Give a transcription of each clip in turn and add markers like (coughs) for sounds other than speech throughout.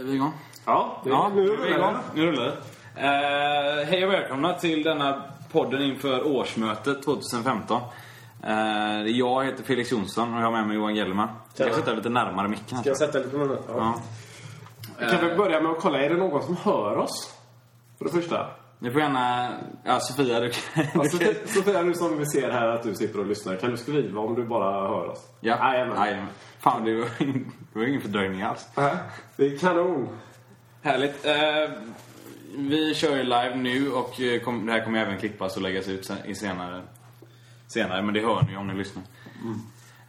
Är vi igång? Ja, det, Ja, nu är vi rullar igång. Nu rullar det. Eh, hej och välkomna till denna podden inför årsmötet 2015. Eh, jag heter Felix Jonsson och jag har med mig Johan Gellerman. Jag ska sitta lite närmare micken. Ska jag sätta lite munnen? Ja. Ja. Vi kan väl börja med att kolla, är det någon som hör oss? För det första. Ni får gärna... Ja, Sofia, du kan... (laughs) Alltså, Sofia, nu som vi ser här att du sitter och lyssnar, kan du skriva om du bara hör oss? Ja, Jajamän. Fan, det var, det var ingen fördröjning alls. Äh, Det är kanon. Härligt. Eh, vi kör ju live nu och eh, kom, det här kommer även klippas och läggas ut sen, senare, senare. Men det hör ni om ni lyssnar.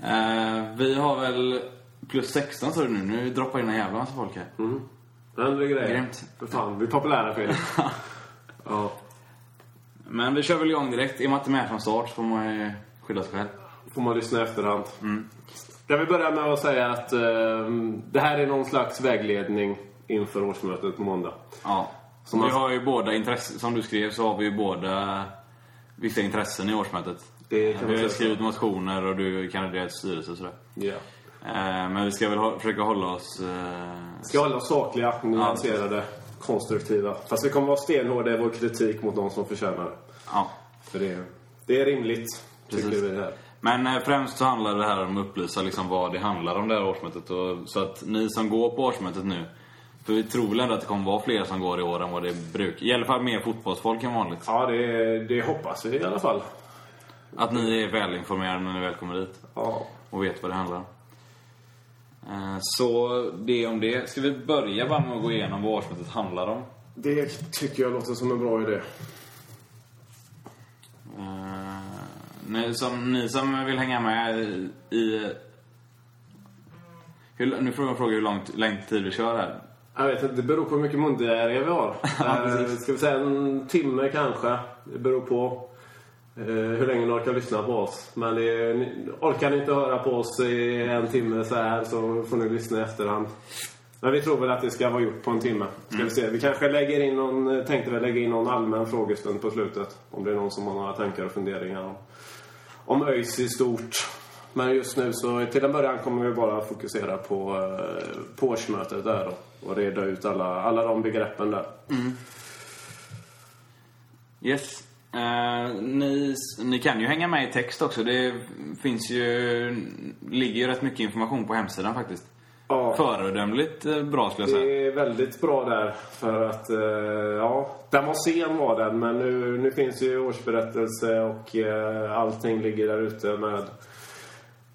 Eh, vi har väl plus 16 står det nu. Nu droppar in en jävla massa folk här. Mm. Andra grejer. Grymt. Fan, vi är populära Felix. (laughs) ja. Men vi kör väl igång direkt. Är man inte med från start får man ju skylla sig själv. Får man lyssna i efterhand. Jag vill börja med att säga att eh, det här är någon slags vägledning inför årsmötet på måndag. Ja. Som vi har ju båda intressen, som du skrev så har vi ju båda vissa intressen i årsmötet. Det kan Vi har skrivit motioner och du kandiderar till styrelse och sådär. Ja. Eh, Men vi ska väl försöka hålla oss... eh, Ska hålla oss sakliga, nyanserade, konstruktiva. Fast vi kommer vara stenhårda i vår kritik mot de som förtjänar det. Ja. För det, det är rimligt, tycker Precis. vi här. Men eh, främst så handlar det här om att upplysa liksom vad det handlar om det här årsmötet. Och, så att ni som går på årsmötet nu, för vi tror väl ändå att det kommer vara fler som går i år än vad det brukar. I alla fall mer fotbollsfolk än vanligt. Ja, det, det hoppas vi i alla fall. Att ni är välinformerade när ni väl kommer dit Ja. och vet vad det handlar om. Eh, Så det om det. Ska vi börja bara med att gå igenom vad årsmötet handlar om? Det tycker jag låter som en bra idé. Eh, Ni som, ni som vill hänga med i... hur, nu får jag fråga hur långt, lång tid vi kör här. Jag vet inte, det beror på hur mycket mundiarré vi har. (laughs) eh, ska vi säga en timme kanske? Det beror på hur länge ni orkar lyssna på oss. Men det, ni, orkar ni inte höra på oss i en timme så här så får ni lyssna i efterhand. Men vi tror väl att det ska vara gjort på en timme. Ska vi se. Vi kanske lägger in någon, tänkte väl lägga in någon allmän frågestund på slutet. Om det är någon som har några tankar och funderingar om, om ÖIS i stort. Men just nu så till en början kommer vi bara fokusera på, eh, på årsmötet där då. Och reda ut alla, alla de begreppen där. Yes. Eh, ni, ni kan ju hänga med i text också. Det finns ju... ligger ju rätt mycket information på hemsidan faktiskt. Ja, Föredömligt eh, bra skulle jag säga. det är väldigt bra där. För att, eh, ja, den var sen var den. Men nu, nu finns ju årsberättelse och eh, allting ligger där ute med,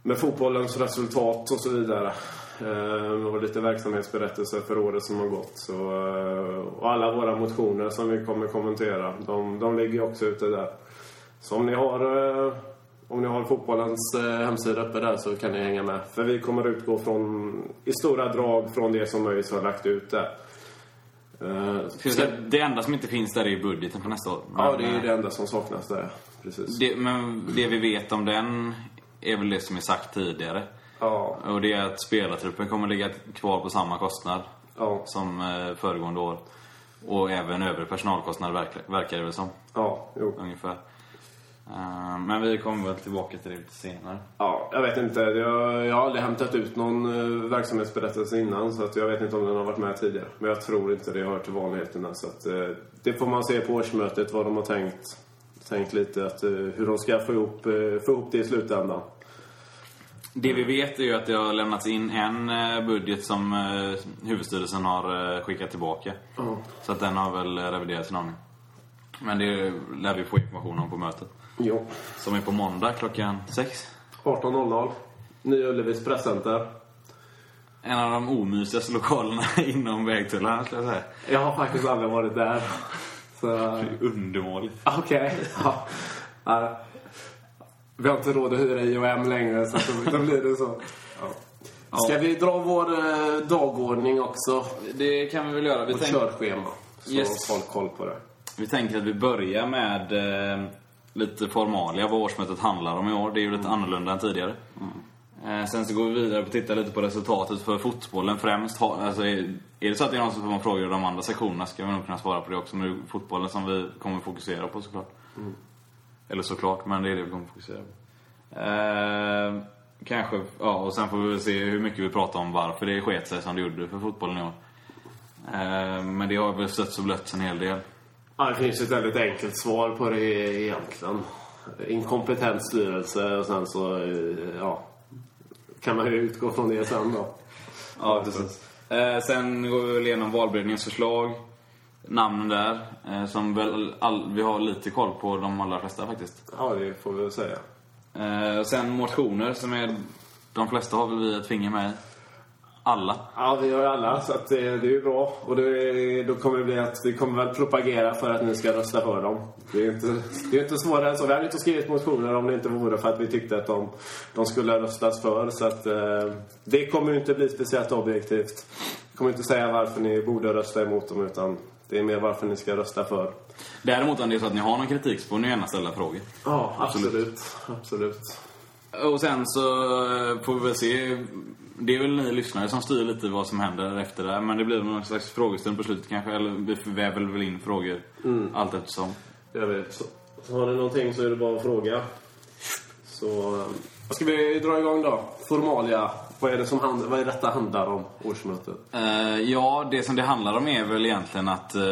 med fotbollens resultat och så vidare. Eh, och lite verksamhetsberättelser för året som har gått. Så, eh, och alla våra motioner som vi kommer kommentera, de, de ligger också ute där. Så om ni har, eh, om ni har fotbollens eh, hemsida uppe där så kan ni hänga med. För vi kommer utgå från, i stora drag från det som ÖIS har lagt ut där. Ska Det enda som inte finns där är ju budgeten för nästa år. ja, Men, det är ju det enda som saknas där. Precis. det, men det vi vet om den är väl det som är sagt tidigare. Ja, Och det är att spelartruppen kommer ligga kvar på samma kostnad ja, som eh, föregående år. Och även övrig personalkostnad verkar, verkar det väl som. ja, jo. Ungefär. Eh, Men vi kommer väl tillbaka till det lite senare. Ja, jag vet inte. Jag, jag har aldrig hämtat ut någon eh, verksamhetsberättelse innan så att jag vet inte om den har varit med tidigare. Men jag tror inte det hör till vanligheterna. Så att, det får man se på årsmötet vad de har tänkt. Tänkt lite att, hur de ska få ihop, få ihop det i slutändan. Det vi vet är ju att det har lämnats in en eh, budget som eh, huvudstyrelsen har eh, skickat tillbaka. Ja. Så att den har väl reviderats en aning. Men det lär vi få information om på mötet. Jo. Som är på måndag klockan sex. 18.00. Nya Ullevis presscenter. En av de omysigaste lokalerna (laughs) inom vägtullarna skulle jag säga. Jag har faktiskt aldrig varit där. Så... Det är undermåligt. Okej. Ja. Vi har inte råd att hyra IOM längre så då, då blir det så. Ja. Ska vi dra vår eh, dagordning också? Det kan vi väl göra. Vi, Vårt tänk, körschema. Så Yes. folk koll på det. vi tänker att vi börjar med eh, lite formalia vad årsmötet handlar om i år. Det är ju lite annorlunda än tidigare. Eh, sen så går vi vidare och tittar lite på resultatet för fotbollen främst. Ha, alltså, är, är det så att det är någon som får frågor i de andra sektionerna ska vi nog kunna svara på det också. Men det är fotbollen som vi kommer fokusera på såklart. Eller såklart, men det är det vi kommer fokusera på. Eh, kanske, ja och sen får vi väl se hur mycket vi pratar om varför det sket sig som det gjorde för fotbollen i år. Eh, men det har väl stötts och blötts en hel del. Ja, det finns ett väldigt enkelt svar på det egentligen. Inkompetent styrelse och sen så, eh, ja, kan man ju utgå från det sen då. Ja, precis. Eh, sen går vi väl igenom valberedningens förslag. Namnen där, eh, som väl all, vi har lite koll på de allra flesta faktiskt. Ja, det får vi väl säga. Eh, sen motioner som är... De flesta har väl vi ett finger med i. Alla. Ja, vi har alla, så att det, det är ju bra. Och det, då kommer det bli att vi kommer väl propagera för att ni ska rösta för dem. Det är inte, det är inte svårare än så. Vi hade inte skrivit motioner om det inte vore för att vi tyckte att de, de skulle röstas för. Så att eh, det kommer ju inte bli speciellt objektivt. Jag kommer inte säga varför ni borde rösta emot dem, utan det är mer varför ni ska rösta för. Däremot om det är så att ni har någon kritik så får ni gärna ställa frågor. Ja, absolut. Absolut. Och sen så eh, får vi väl se. Det är väl ni lyssnare som styr lite vad som händer efter det här. Men det blir någon slags frågestund på slutet kanske. Eller vi väver väl in frågor allt eftersom. Jag vet. Så, så har ni någonting så är det bara att fråga. Så, eh, vad ska vi dra igång då? Formalia. Vad är det som hand, vad är detta handlar om, årsmötet? Eh, ja, det som det handlar om är väl egentligen att eh,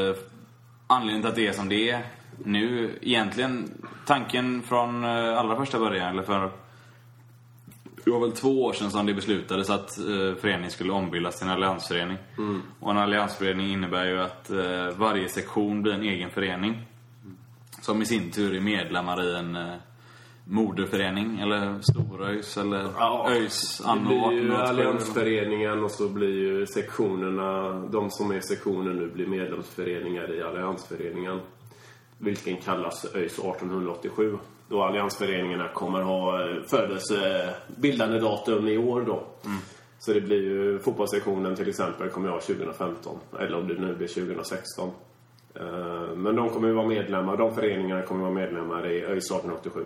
anledningen till att det är som det är nu, egentligen tanken från eh, allra första början, eller för det var väl två år sedan som det beslutades att eh, föreningen skulle ombildas till en alliansförening. Och en alliansförening innebär ju att eh, varje sektion blir en egen förening. Som i sin tur är medlemmar i en eh, moderförening, eller Storöjs, eller Ja, ÖIS Det anno blir ju 1802. alliansföreningen och så blir ju sektionerna, de som är sektioner nu blir medlemsföreningar i alliansföreningen. Vilken kallas ÖIS 1887. Då alliansföreningarna kommer ha eh, födelse, bildande datum i år då. Så det blir ju fotbollssektionen till exempel kommer jag ha 2015. Eller om det nu blir 2016. Eh, Men de kommer ju vara medlemmar, de föreningarna kommer vara medlemmar i ÖIS 1887.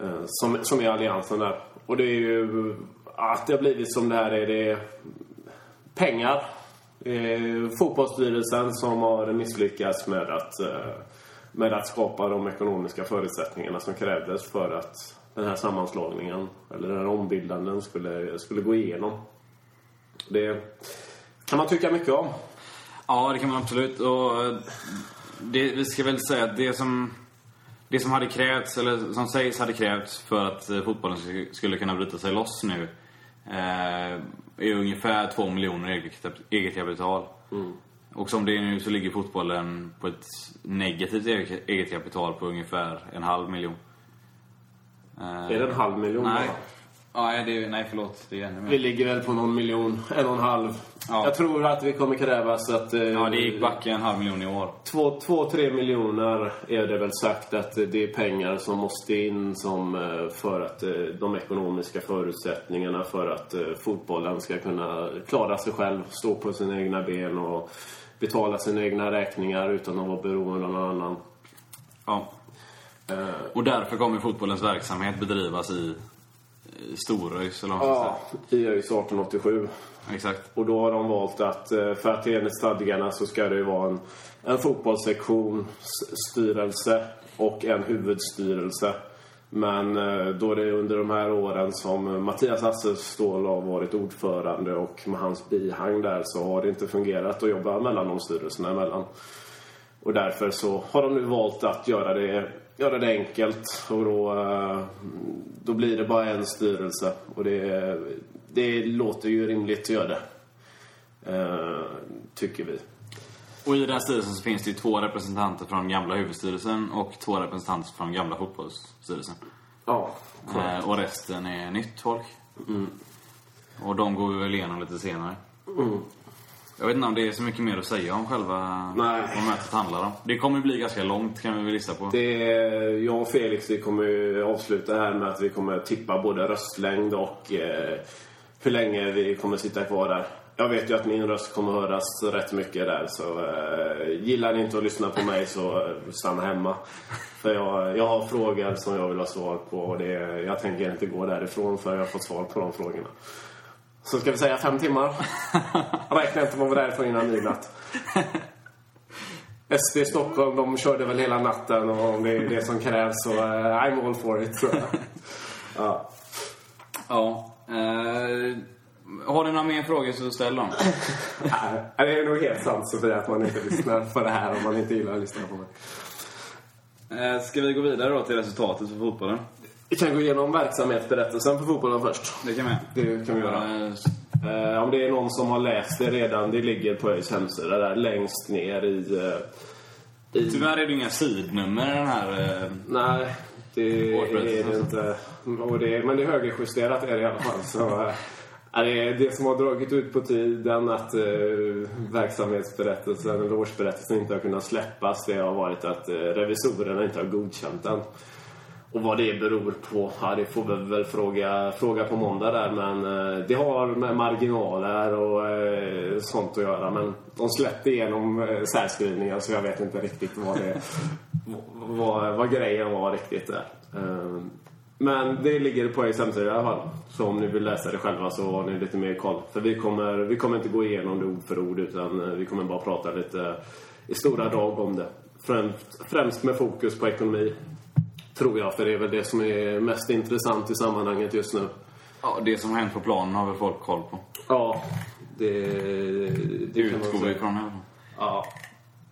Eh, som, som är alliansen där. Och det är ju att det har blivit som det här är det pengar. Eh, fotbollsstyrelsen som har misslyckats med att, eh, med att skapa de ekonomiska förutsättningarna som krävdes för att den här sammanslagningen, eller den här ombildanden, skulle, skulle gå igenom. Det kan man tycka mycket om. Ja, det kan man absolut. Och eh, det, vi ska väl säga att det som, det som hade krävts, eller som sägs hade krävts för att eh, fotbollen sk- skulle kunna bryta sig loss nu eh, är ungefär två miljoner eget, kap- eget kapital. Och som det är nu så ligger fotbollen på ett negativt eget kapital på ungefär en halv miljon. Eh, Är det en halv miljon Nej. bara? Ja, det är, nej, förlåt. Det är ännu Vi mer. ligger väl på någon miljon, en och en halv. Ja. Jag tror att vi kommer krävas att... eh, Ja, det gick back en halv miljon i år. Två, två, tre miljoner är det väl sagt att det är pengar som måste in som eh, för att eh, de ekonomiska förutsättningarna för att eh, fotbollen ska kunna klara sig själv, stå på sina egna ben och betala sina egna räkningar utan att vara beroende av någon annan. Ja. Och därför kommer fotbollens verksamhet bedrivas i Storöjs, eller vad man ska Ja, i ÖIS 1887. säga. Exakt. Och då har de valt att, eh, för att enligt stadgarna så ska det ju vara en, en fotbollssektion, s- styrelse och en huvudstyrelse. Men eh, då det är under de här åren som Mattias Hasselståhl har varit ordförande och med hans bihang där så har det inte fungerat att jobba mellan de styrelserna emellan. Och därför så har de nu valt att göra det, göra det enkelt. Och då, eh, då blir det bara en styrelse. Och det, det låter ju rimligt att göra det. Eh, tycker vi. Och i den här styrelsen så finns det ju två representanter från gamla huvudstyrelsen och två representanter från gamla fotbollsstyrelsen. Ja, Eh, och resten är nytt folk. Och de går vi väl igenom lite senare. Jag vet inte om det är så mycket mer att säga om själva Nej. vad mötet handlar om. Det kommer bli ganska långt kan vi väl gissa på. Det är, jag och Felix vi kommer avsluta här med att vi kommer tippa både röstlängd och eh, hur länge vi kommer sitta kvar där. Jag vet ju att min röst kommer höras rätt mycket där så eh, gillar ni inte att lyssna på mig så eh, stanna hemma. För jag, jag har frågor som jag vill ha svar på och det, jag tänker inte gå därifrån för jag har fått svar på de frågorna. Så ska vi säga fem timmar? Jag räknar inte med att vara därifrån innan midnatt. SD Stockholm, de körde väl hela natten och om det är det som krävs så uh, I'm all for it tror jag. Ja. Ja. Eh, Har ni några mer frågor så ställ dem. Nej, det är nog helt sant Sofia att man inte lyssnar på det här om man inte gillar att lyssna på mig. Eh, Ska vi gå vidare då till resultatet för fotbollen? Vi kan gå igenom verksamhetsberättelsen för fotbollen först. Det kan vi. Det kan vi göra. Eh, om det är någon som har läst det redan, det ligger på ÖIS hemsida där längst ner i... Eh, i Tyvärr är det inga sidnummer den här. eh, nej, det är det inte. Och det, men det är högerjusterat är det i alla fall. Så, eh, det är det som har dragit ut på tiden att eh, verksamhetsberättelsen eller årsberättelsen inte har kunnat släppas. Det har varit att eh, revisorerna inte har godkänt den. Och vad det beror på, ja, det får vi väl fråga, fråga på måndag där. Men eh, det har med marginaler och eh, sånt att göra. Men de släppte igenom eh, särskrivningar så jag vet inte riktigt vad, det, (laughs) vad, vad grejen var riktigt där. Eh, men det ligger på er hemsida i alla fall. Så om ni vill läsa det själva så har ni lite mer koll. För vi kommer, vi kommer inte gå igenom det ord för ord utan eh, vi kommer bara prata lite i stora drag om det. Främst, främst med fokus på ekonomi. Tror jag, för det är väl det som är mest intressant i sammanhanget just nu. Ja, det som har hänt på planen har väl folk koll på. Ja, det, det Utgår vi ifrån här. Ja.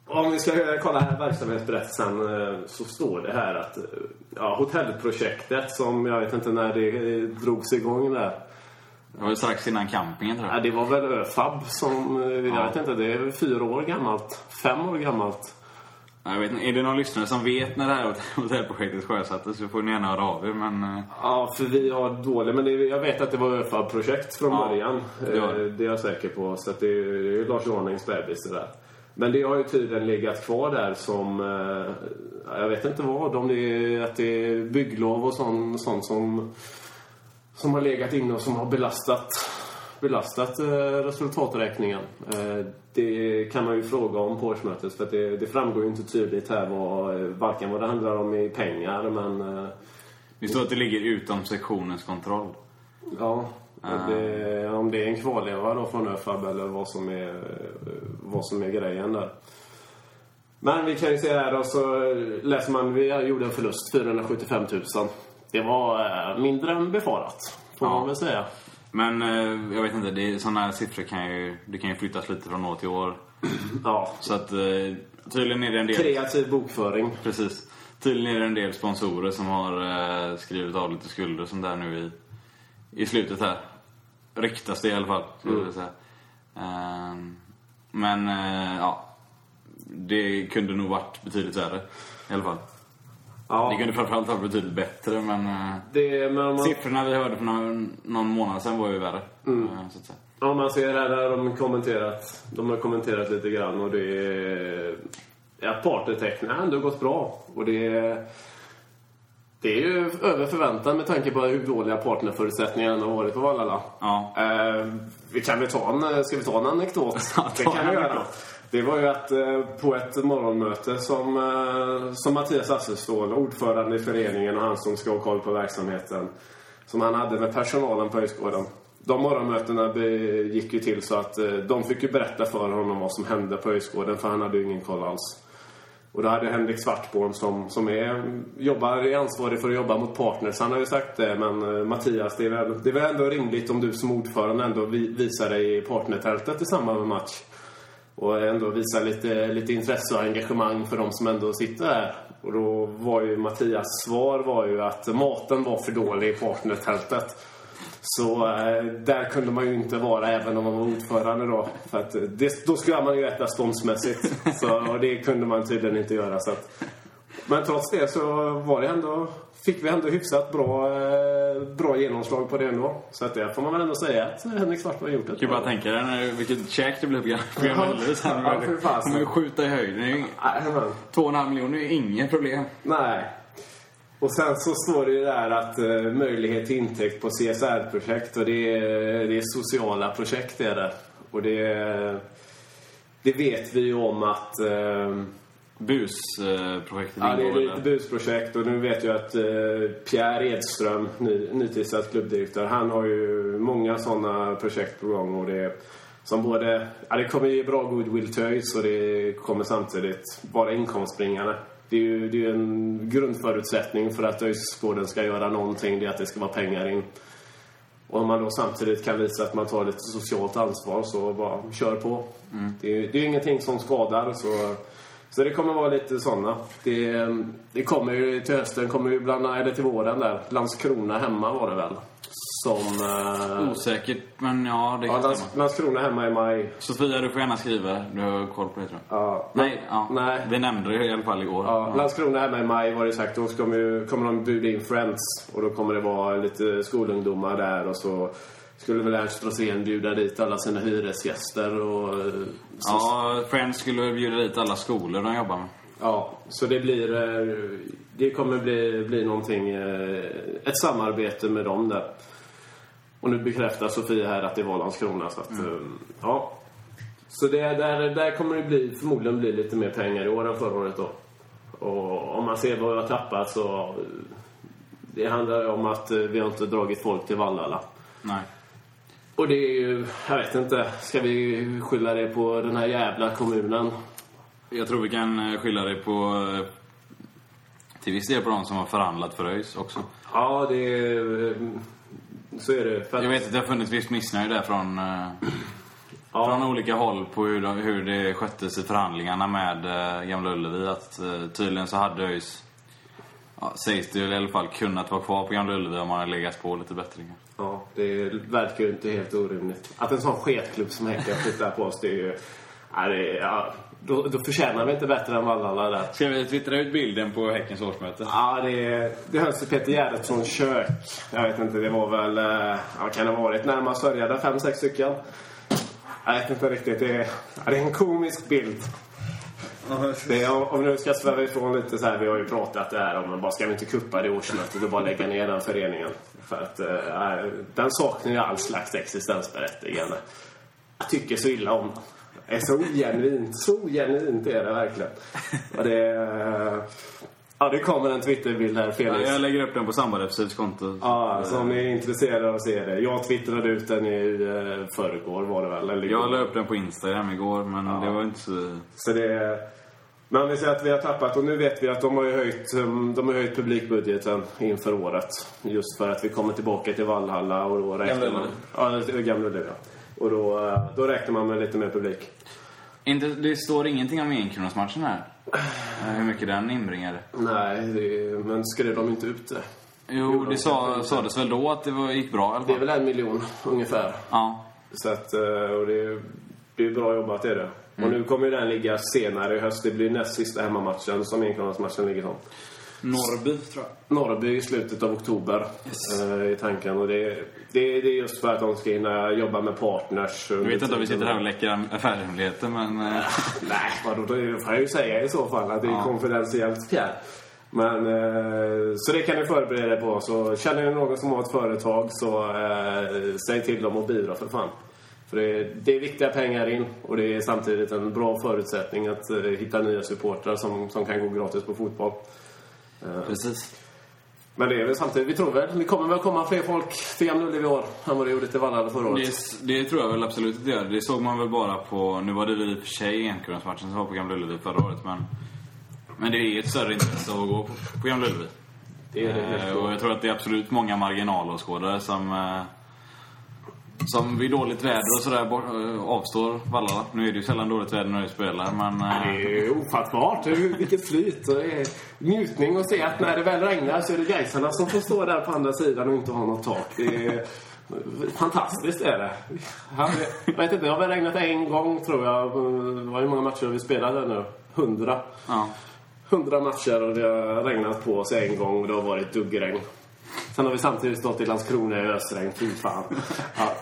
Om vi ska kolla här verksamhetsberättelsen eh, så står det här att eh, ja, hotellprojektet som jag vet inte när det eh, drogs igång där. Det var ju strax innan campingen tror Ja, jag. det var väl ÖFAB som, jag Ja. vet inte, det är fyra år gammalt. Fem år gammalt. Jag vet inte, är det någon lyssnare som vet när det här (laughs) hotellprojektet sjösattes så får ni gärna höra av er. Men eh, Ja, för vi har dålig, men det, jag vet att det var ÖFAB-projekt från Ja, början. det var det. Eh, är jag säker på. Så att det, är, det är Lars Warnings bebis det där. Men det har ju tydligen legat kvar där som, eh, jag vet inte vad, om det är att det är bygglov och sånt, sånt som, som har legat inne och som har belastat, belastat resultaträkningen. Eh, det kan man ju fråga om på årsmötet för att det, det framgår ju inte tydligt här vad, eh, varken vad det handlar om i pengar men eh, det står att det ligger utom sektionens kontroll. Ja, och det, om det är en kvarleva då från ÖFAB eller vad som är, vad som är grejen där. Men vi kan ju se här då så läser man, vi gjorde en förlust, 475 000. Det var eh, mindre än befarat, får Ja. man väl säga. Men eh, jag vet inte, det, är- sådana här siffror kan ju, det kan ju flyttas lite från år till år. (clears throat) Ja, Så att eh, tydligen är det en del... kreativ bokföring. Precis. Tydligen är det en del sponsorer som har eh, skrivit av lite skulder som där nu i, i slutet här. Ryktas det i alla fall, skulle jag vilja säga. Ehm, men, eh, ja. Det kunde nog varit betydligt värre. I alla fall. Det Ja, kunde framförallt varit betydligt bättre, men... Eh, det, men man, siffrorna vi hörde för någon, någon månad sedan var ju värre. eh, Så att säga. om man ser här där de kommenterat, de har kommenterat lite grann och det är, ja, partnertecknen har ändå gått bra. Och det är, det är ju över förväntan med tanke på hur dåliga partnerförutsättningarna har varit på Vallala. Ja. Eh, vi kan väl ta en, ska vi ta en anekdot? (laughs) Ja, ta det kan vi göra. Det var ju att eh, på ett morgonmöte som, eh, som Mattias Asselståhl, ordförande i föreningen och han som ska ha koll på verksamheten, som han hade med personalen på högskolan. De morgonmötena gick ju till så att eh, de fick ju berätta för honom vad som hände på högskolan för han hade ju ingen koll alls. Och då hade Henrik Svartborn som, som är, jobbar, är ansvarig för att jobba mot partners. Han har ju sagt det, men Mattias, det är, väl, det är väl ändå rimligt om du som ordförande ändå visar dig i partnertältet i samband med match. Och ändå visar lite, lite intresse och engagemang för de som ändå sitter där. Och då var ju Mattias svar var ju att maten var för dålig i partnertältet. Så eh, där kunde man ju inte vara även om man var ordförande då. För att det, då skulle man ju äta ståndsmässigt. (laughs) Så, och det kunde man tydligen inte göra. Så att, men trots det så var det ändå, fick vi ändå hyfsat bra, eh, bra genomslag på det ändå. Så att det får man väl ändå säga att Henrik Svart har gjort ett Jag kan bara tänka dig vilket käk det blev på Mellus. Han kommer skjuta i höjden. Det Två och en halv miljoner är ju inget problem. Nej. Och sen så står det ju där att eh, möjlighet till intäkt på CSR-projekt och det är, det är sociala projekt det är det. Och det, det vet vi ju om att eh, Busprojektet Ja, det är lite busprojekt och nu vet jag att eh, Pierre Edström, ny, nytillsatt klubbdirektör, han har ju många sådana projekt på gång och det som både, ja det kommer ge bra goodwill till ÖIS och det kommer samtidigt vara inkomstbringande. Det är ju det är en grundförutsättning för att ÖIS-gården ska göra någonting, det är att det ska vara pengar in. Och om man då samtidigt kan visa att man tar lite socialt ansvar så bara kör på. Det, är- det är ju ingenting som skadar så, så det kommer vara lite sådana. Det, det kommer ju till hösten, kommer ju bland, eller till våren där. Landskrona hemma var det väl? Som... eh, Osäkert, men ja, det ja, kan. Lands, Landskrona hemma i maj. Sofia, du får gärna skriva. Du har koll på det tror jag. Ja, Nej, ja. Nej. Vi nämnde det i alla fall igår. Ja, Landskrona hemma i maj var det sagt. Då de ju, kommer de bjuda in Friends. Och då kommer det vara lite skolungdomar där. Och så skulle väl Ernst Rosén bjuda dit alla sina hyresgäster. Och, eh, så, Ja, Friends skulle bjuda dit alla skolor de jobbar med. ja, så det blir... eh, Det kommer bli, bli någonting... eh, Ett samarbete med dem där. Och nu bekräftar Sofia här att det var Landskrona. Så att, eh, ja. Så det, där, där kommer det bli, förmodligen bli lite mer pengar i år än förra året då. Och om man ser vad jag har tappat så... eh, Det handlar om att eh, vi har inte dragit folk till Vallala. Nej. Och det är ju, jag vet inte, ska vi skylla det på den här jävla kommunen? Jag tror vi kan eh, skylla det på... eh, Till viss del på de som har förhandlat för ÖIS också. Ja, det är... eh, Så är det. Att, Jag vet att det har funnits visst missnöje där från, eh, från ja, olika håll på hur, de, hur det sköttes i förhandlingarna med Gamla Ullevi. Att tydligen så hade ÖIS, ja, sägs det i alla fall, kunnat vara kvar på Gamla Ullevi om man hade legat på lite bättre. ja, det verkar ju inte helt orimligt. Att en sån sketklubb som Häcken flyttar på oss, det är ju... Ja, det är, ja, då, då förtjänar vi inte bättre än Vallala där. Ska vi twittra ut bilden på Häckens årsmöte? Ja, det, det hölls i Peter Gerhardssons kök. Jag vet inte, det var väl... eh, Ja, kan det ha varit närmast sörjade? Fem, sex stycken? Jag vet inte riktigt. Det ja, det är en komisk bild. Det är, om- nu ska sväva ifrån lite så här, vi har ju pratat det här om, bara ska vi inte kuppa det årsmötet och bara lägga ner den föreningen? För att eh, den saknar ju all slags existensberättigande. Jag tycker så illa om den. Det är så ogenuint, så ogenuint är det verkligen. Och det, eh, ja, det kommer en Twitterbild här, Ja, Felix. jag lägger upp den på FCs konto. Ja, så om ni är intresserade av att se det. Jag twittrade ut den i uh, förrgår var det väl? Eller igår. Jag la upp den på Instagram igår, men det var inte så... Så det... Men vi säger att vi har tappat och nu vet vi att de har ju höjt, um, de har höjt publikbudgeten inför året. Just för att vi kommer tillbaka till Vallhalla och då räknar Gamla man... Ja, Gamla. Och då, eh, då räknar man med lite mer publik. Inte, det står ingenting om enkronasmatchen här. Eh, Hur mycket den inbringade. Nej, det, men skrev de inte ut det? Jo, det sa, sades väl då att det var, gick bra i alla Det är fall. väl en miljon ungefär. Ja. Så att, eh, och det det är bra jobbat är det. Och nu kommer ju den ligga senare i höst. Det blir näst sista hemmamatchen som enkronasmatchen ligger som. Norrby, tror jag. Norrby i slutet av oktober eh, i tanken. Och det, det, det är just för att de ska hinna jobba med partners. Jag vet inte om vi sitter här och läcker affärshemligheter, men... eh, (laughs) Nej, vadå? Då får jag ju säga i så fall att det är Ja. konfidentiellt fjärr. Men, eh, så det kan ni förbereda er på. Så känner ni någon som har ett företag så eh, säg till dem och bidra för fan. För det, det är viktiga pengar in och det är samtidigt en bra förutsättning att eh, hitta nya supportrar som, som kan gå gratis på fotboll. Precis. Men det är väl samtidigt, vi tror väl, det kommer väl komma fler folk till Gamla Ullevi i år än vad det gjorde till Vallala förra året. Det, det tror jag väl absolut att det gör. Det såg man väl bara på... Nu var det väl i och för sig enkronasmatchen som var på Gamla Ullevi förra året, men... Men det är ett större intresse att gå på, på Gamla Ullevi. Det är det Eh, och jag tror att det är absolut många marginalåskådare som... Som vid dåligt väder och sådär eh, avstår Vallala. Nu är det ju sällan dåligt väder när vi spelar, men... eh, Det är ofattbart. Det Vilket flyt. Och det njutning att se att när det väl regnar så är det Gaisarna som får stå där på andra sidan och inte ha något tak. Det är fantastiskt är det. Jag vet inte, det har väl regnat en gång tror jag. Hur många matcher vi spelat där nu? Hundra. ja. Hundra matcher och det har regnat på oss en gång och det har varit duggregn. Sen har vi samtidigt stått i Landskrona i ösregn. Fy fan. Ja.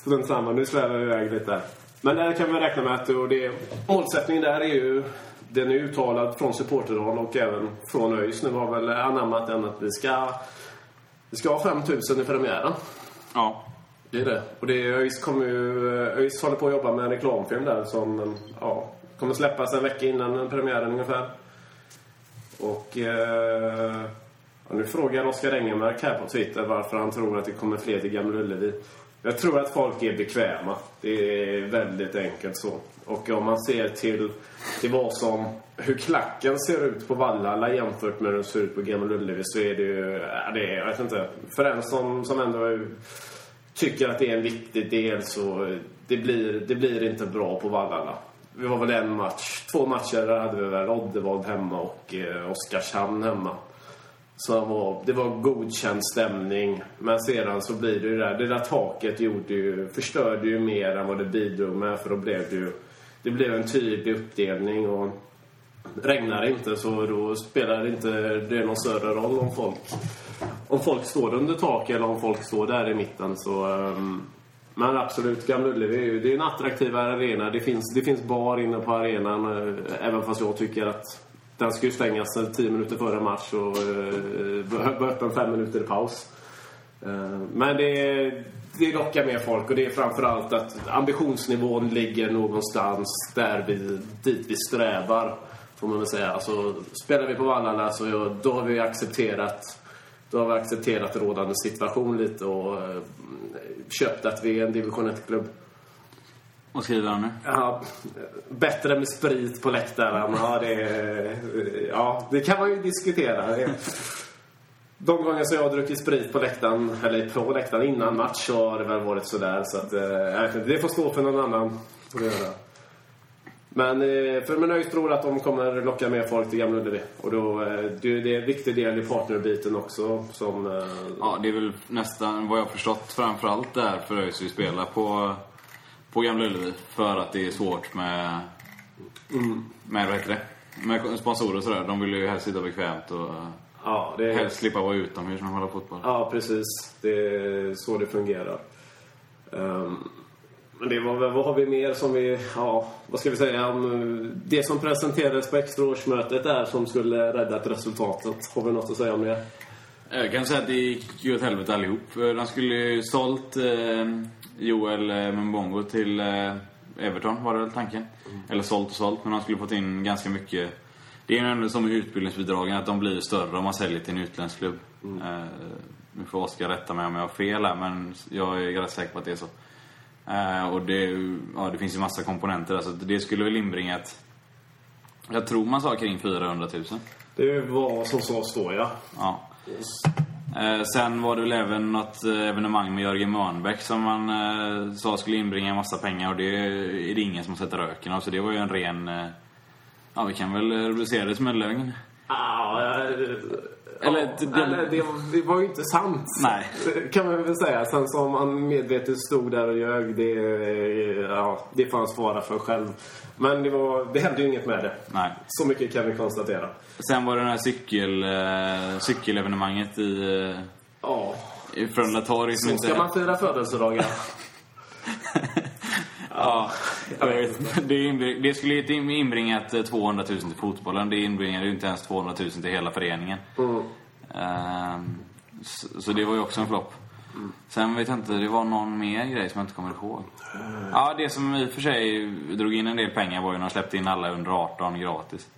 Strunt samma, nu svävar vi iväg lite. Men där kan vi räkna med att och det, målsättningen där är ju den är uttalad från supporterhåll och även från ÖIS. Nu har väl anammat den att vi ska, vi ska ha 5000 i premiären. ja. Det är det. Och det är, ÖIS, kommer ju, ÖIS håller på att jobba med en reklamfilm där som ja, kommer släppas en vecka innan premiären ungefär. Och eh, och nu frågar Oskar Engelmark här på Twitter varför han tror att det kommer fler till Gamla Ullevi. Jag tror att folk är bekväma. Det är väldigt enkelt så. Och om man ser till, till vad som, hur klacken ser ut på Vallala jämfört med hur den ser ut på Gamla Ullevi så är det ju, det är, jag vet inte, för en som, som ändå är tycker att det är en viktig del så det blir, det blir inte bra på Vallala. Vi var väl en match, två matcher där hade vi väl Oddevold hemma och eh, Oskarshamn hemma som var, det var godkänd stämning. Men sedan så blir det ju där, det där taket gjorde ju, förstörde ju mer än vad det bidrog med. För då blev det ju, det blev en tydlig uppdelning och regnar det inte så då spelar det inte det någon större roll om folk, om folk står under tak eller om folk står där i mitten. Så, um, men absolut, Gamla Ullevi det är en attraktivare arena. Det finns, det finns bar inne på arenan. Eh, även fast jag tycker att den ska ju stängas tio minuter före match och eh, vara öppen fem minuter i paus. Eh, men det, det lockar mer folk och det är framförallt att ambitionsnivån ligger någonstans där vi, dit vi strävar. Får man väl säga. Alltså, spelar vi på vallarna så då har vi accepterat då har vi accepterat rådande situation lite och eh, köpt att vi är en division 1-klubb. Vad skriver han nu? Ja, bättre med sprit på läktaren. Ja, det, ja, det kan man ju diskutera. De gånger som jag har druckit sprit på läktaren, eller på läktaren innan match, så har det väl varit sådär. Så att, eh, det får stå för någon annan. Men eh, för min nöjd tror att de kommer locka mer folk till Gamla Ullevi. Och då, eh, det det är en viktig del i partnerbiten också. Som, eh, Ja, det är väl nästan vad jag har förstått framförallt där för ÖIS vi spelar på, på Gamla Ullevi. För att det är svårt med, med vad heter det? Med sponsorer och sådär. De vill ju helst sitta bekvämt och ja, det är, helst slippa vara utomhus när de håller fotboll. Ja, precis. Det är så det fungerar. Ehm, men det var vad har vi mer som vi, ja, vad ska vi säga om eh, det som presenterades på extra årsmötet där som skulle räddat resultatet? Har vi något att säga om det? Jag kan säga att det gick ju åt helvete allihop. De skulle ju sålt eh, Joel eh, Mbongo till eh, Everton, var det väl tanken. Eller sålt och sålt, men de skulle fått in ganska mycket. Det är ju ändå som med utbildningsbidragen, att de blir större om man säljer till en utländsk klubb. Eh, nu får Oskar rätta mig om jag har fel här, men jag är rätt säker på att det är så. Eh, och det, ja, det finns ju massa komponenter där, så det skulle väl inbringat... Jag tror man sa kring 400 000. Det var som sades då, ja. Yes. Eh, sen var det väl även något eh, evenemang med Jörgen Mörnbäck som man eh, sa skulle inbringa en massa pengar och det är det ingen som sätter röken av. Så det var ju en ren... Eh, ja, vi kan väl rubricera det som en lögn. Ah, eller eller, ett- eller det, det var ju inte sant. Nej. Kan man väl säga. Sen som han medvetet stod där och ljög, det, ja, det får han svara för själv. Men det, var, det hände ju inget med det. Nej. Så mycket kan vi konstatera. Sen var det det här cykel, eh, cykelevenemanget i, Ja, i Frölunda torg. så inte- ska man fira födelsedagar. (laughs) Ja, jag vet inte. det, inbring, det skulle ju inbringat eh, 200 000 till fotbollen. Det inbringade ju inte ens 200 000 till hela föreningen. Mm. Ehm, så, så det var ju också en flopp. Sen vet jag inte, det var någon mer grej som jag inte kommer ihåg. Ja, det som i och för sig drog in en del pengar var ju när de släppte in alla under 18 gratis.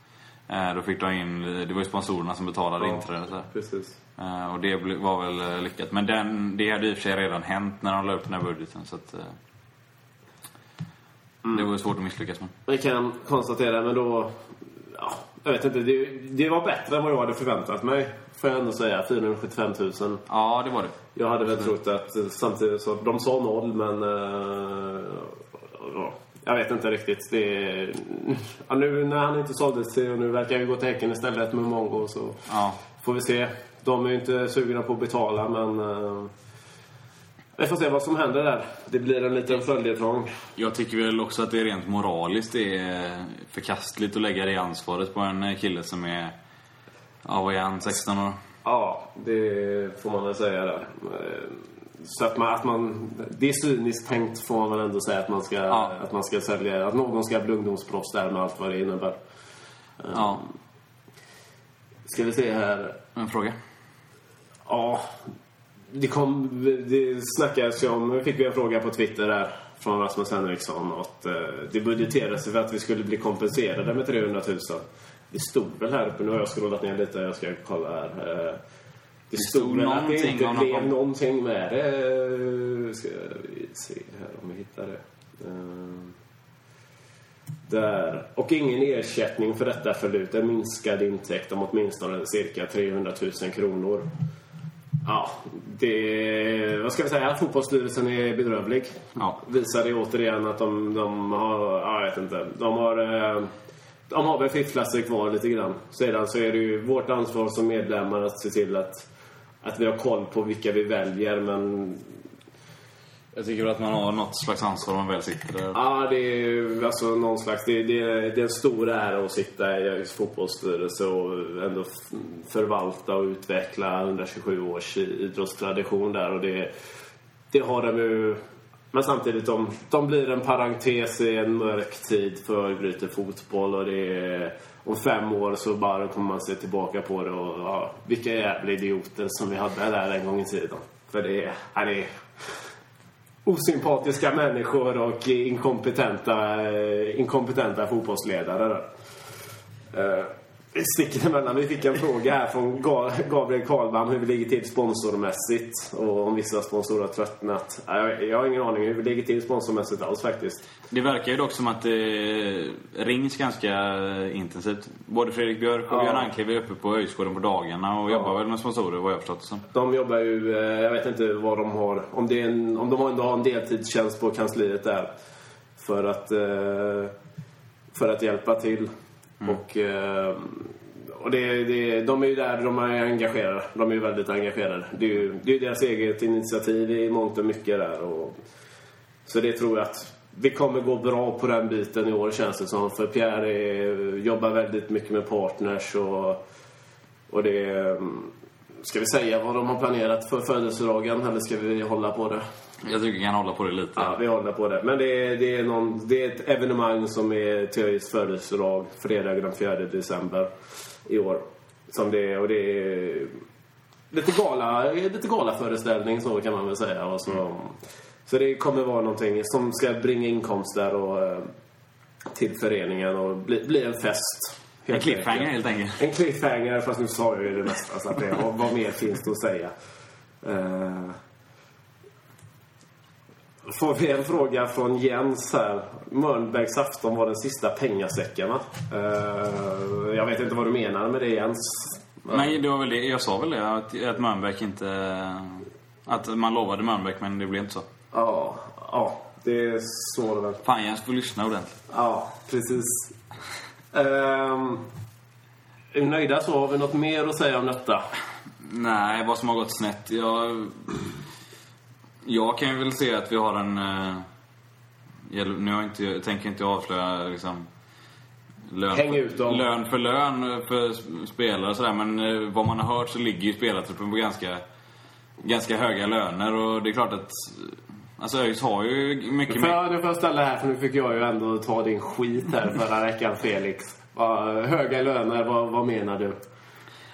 Eh, då fick de in, det var ju sponsorerna som betalade inträdet. där. Precis. Eh, och det var väl eh, lyckat. Men den, det hade i och för sig redan hänt när de la upp den här budgeten. Så att, eh, Det var svårt att misslyckas med. Vi kan konstatera, men då... Ja, jag vet inte. Det, det var bättre än vad jag hade förväntat mig. Får jag ändå säga. 475 000. Ja, det var det. Jag hade väl trott att eh, samtidigt så... De sa noll, men... eh, ja, jag vet inte riktigt. Det, ja, nu när han inte såldes till och nu verkar jag gå till Häcken istället med Mongo så Ja. får vi se. De är ju inte sugna på att betala, men... vi får se vad som händer där. Det blir en liten följetong. Jag tycker väl också att det är rent moraliskt det är förkastligt att lägga det ansvaret på en kille som är... Ja, vad är han? 16 år? Ja, det får man väl säga där. Så att man, att man... Det är cyniskt tänkt får man väl ändå säga att man ska, Ja. att man ska sälja... Att någon ska bli ungdomsproffs där med allt vad det innebär. Ja. Ska vi se här. En fråga? Ja, det kom... Det snackades ju om... Vi fick ju en fråga på Twitter där från Rasmus Henriksson att eh, det budgeterades för att vi skulle bli kompenserade med 300 000. Det stod väl här uppe, nu har jag scrollat ner lite, jag ska kolla här. Eh, Det stod väl att det inte blev någon- någonting med det. Ska vi se här om vi hittar det. Eh, Där. Och ingen ersättning för detta förlut. En minskad intäkt om åtminstone cirka 300 000 kronor. Ja, det... Vad ska vi säga? Fotbollsstyrelsen är bedrövlig. Ja. Visar det återigen att de, de har... Ja, jag vet inte. De har... eh, De har väl fifflat sig kvar lite grann. Sedan så är det ju vårt ansvar som medlemmar att se till att, att vi har koll på vilka vi väljer. Men jag tycker att man har något slags ansvar om man väl sitter där. Ja, det är alltså någon slags... Det, det, det är en stor ära att sitta i Jönköpings fotbollsstyrelse och ändå förvalta och utveckla 127 års idrottstradition där. Och det, det har de ju... Men samtidigt, de, de blir en parentes i en mörk tid för Gryte Fotboll och det är... Om fem år så bara kommer man se tillbaka på det och ja, vilka jävla idioter som vi hade där en gång i tiden. För det. Ja, det är osympatiska människor och inkompetenta, eh, inkompetenta fotbollsledare. där. Sticker emellan. Vi fick en fråga här från Ga- Gabriel Karlbaum hur vi ligger till sponsormässigt och om vissa sponsorer har tröttnat. Ja, Jag har ingen aning hur vi ligger till sponsormässigt alls faktiskt. Det verkar ju dock som att det rings ganska intensivt. Både Fredrik Björk och Ja. Björn Anklev är uppe på Öjsgården på dagarna och jobbar väl med sponsorer vad jag förstått som. De jobbar ju, eh, jag vet inte vad de har, om, det en, om de ändå har en deltidstjänst på kansliet där. För att, eh, för att hjälpa till. Mm. Och, eh, och det, det, de är ju där, de är engagerade. De är ju väldigt engagerade. Det är ju det är deras eget initiativ i mångt och mycket där. Och, så det tror jag att vi kommer gå bra på den biten i år känns det som. För Pierre är, jobbar väldigt mycket med partners och, och det mm, Ska vi säga vad de har planerat för födelsedagen eller ska vi hålla på det? Jag tycker vi kan hålla på det lite. Ja, vi håller på det. Men det är, det är, någon, det är ett evenemang som är ÖIS födelsedag fredag den 4 december i år. Som det är, och det är lite gala, lite galaföreställning så kan man väl säga. Och så, så det kommer vara någonting som ska bringa inkomster och, eh, till föreningen och bli, bli en fest. En cliffhanger enkelt. helt enkelt. En cliffhanger, fast nu sa jag ju det mesta. Så att det, vad, vad mer finns det att säga? Uh, får vi en fråga från Jens här. Mörnbergs afton var den sista pengasäcken, va? Eh, jag vet inte vad du menar med det, Jens. Nej, det var väl det. Jag sa väl det, att, att Mörnbäck inte... Att man lovade Mörnbäck, men det blev inte så. Ja, ja, det är så det väl. Fan, Jens får lyssna ordentligt. Ja, precis. Um, är vi nöjda så? Har vi något mer att säga om detta? Nej, vad som har gått snett. Jag, jag kan ju väl se att vi har en... eh, Nu har jag inte, jag tänker inte avslöja liksom... Lön, Häng ut dem. lön för lön för spelare och sådär. Men eh, vad man har hört så ligger ju spelartruppen på ganska, ganska höga löner. Och det är klart att... Alltså ÖIS har ju mycket... Jag, nu får jag ställa här, för nu fick jag ju ändå ta din skit här förra veckan, Felix. Vad- höga löner, vad, vad menar du?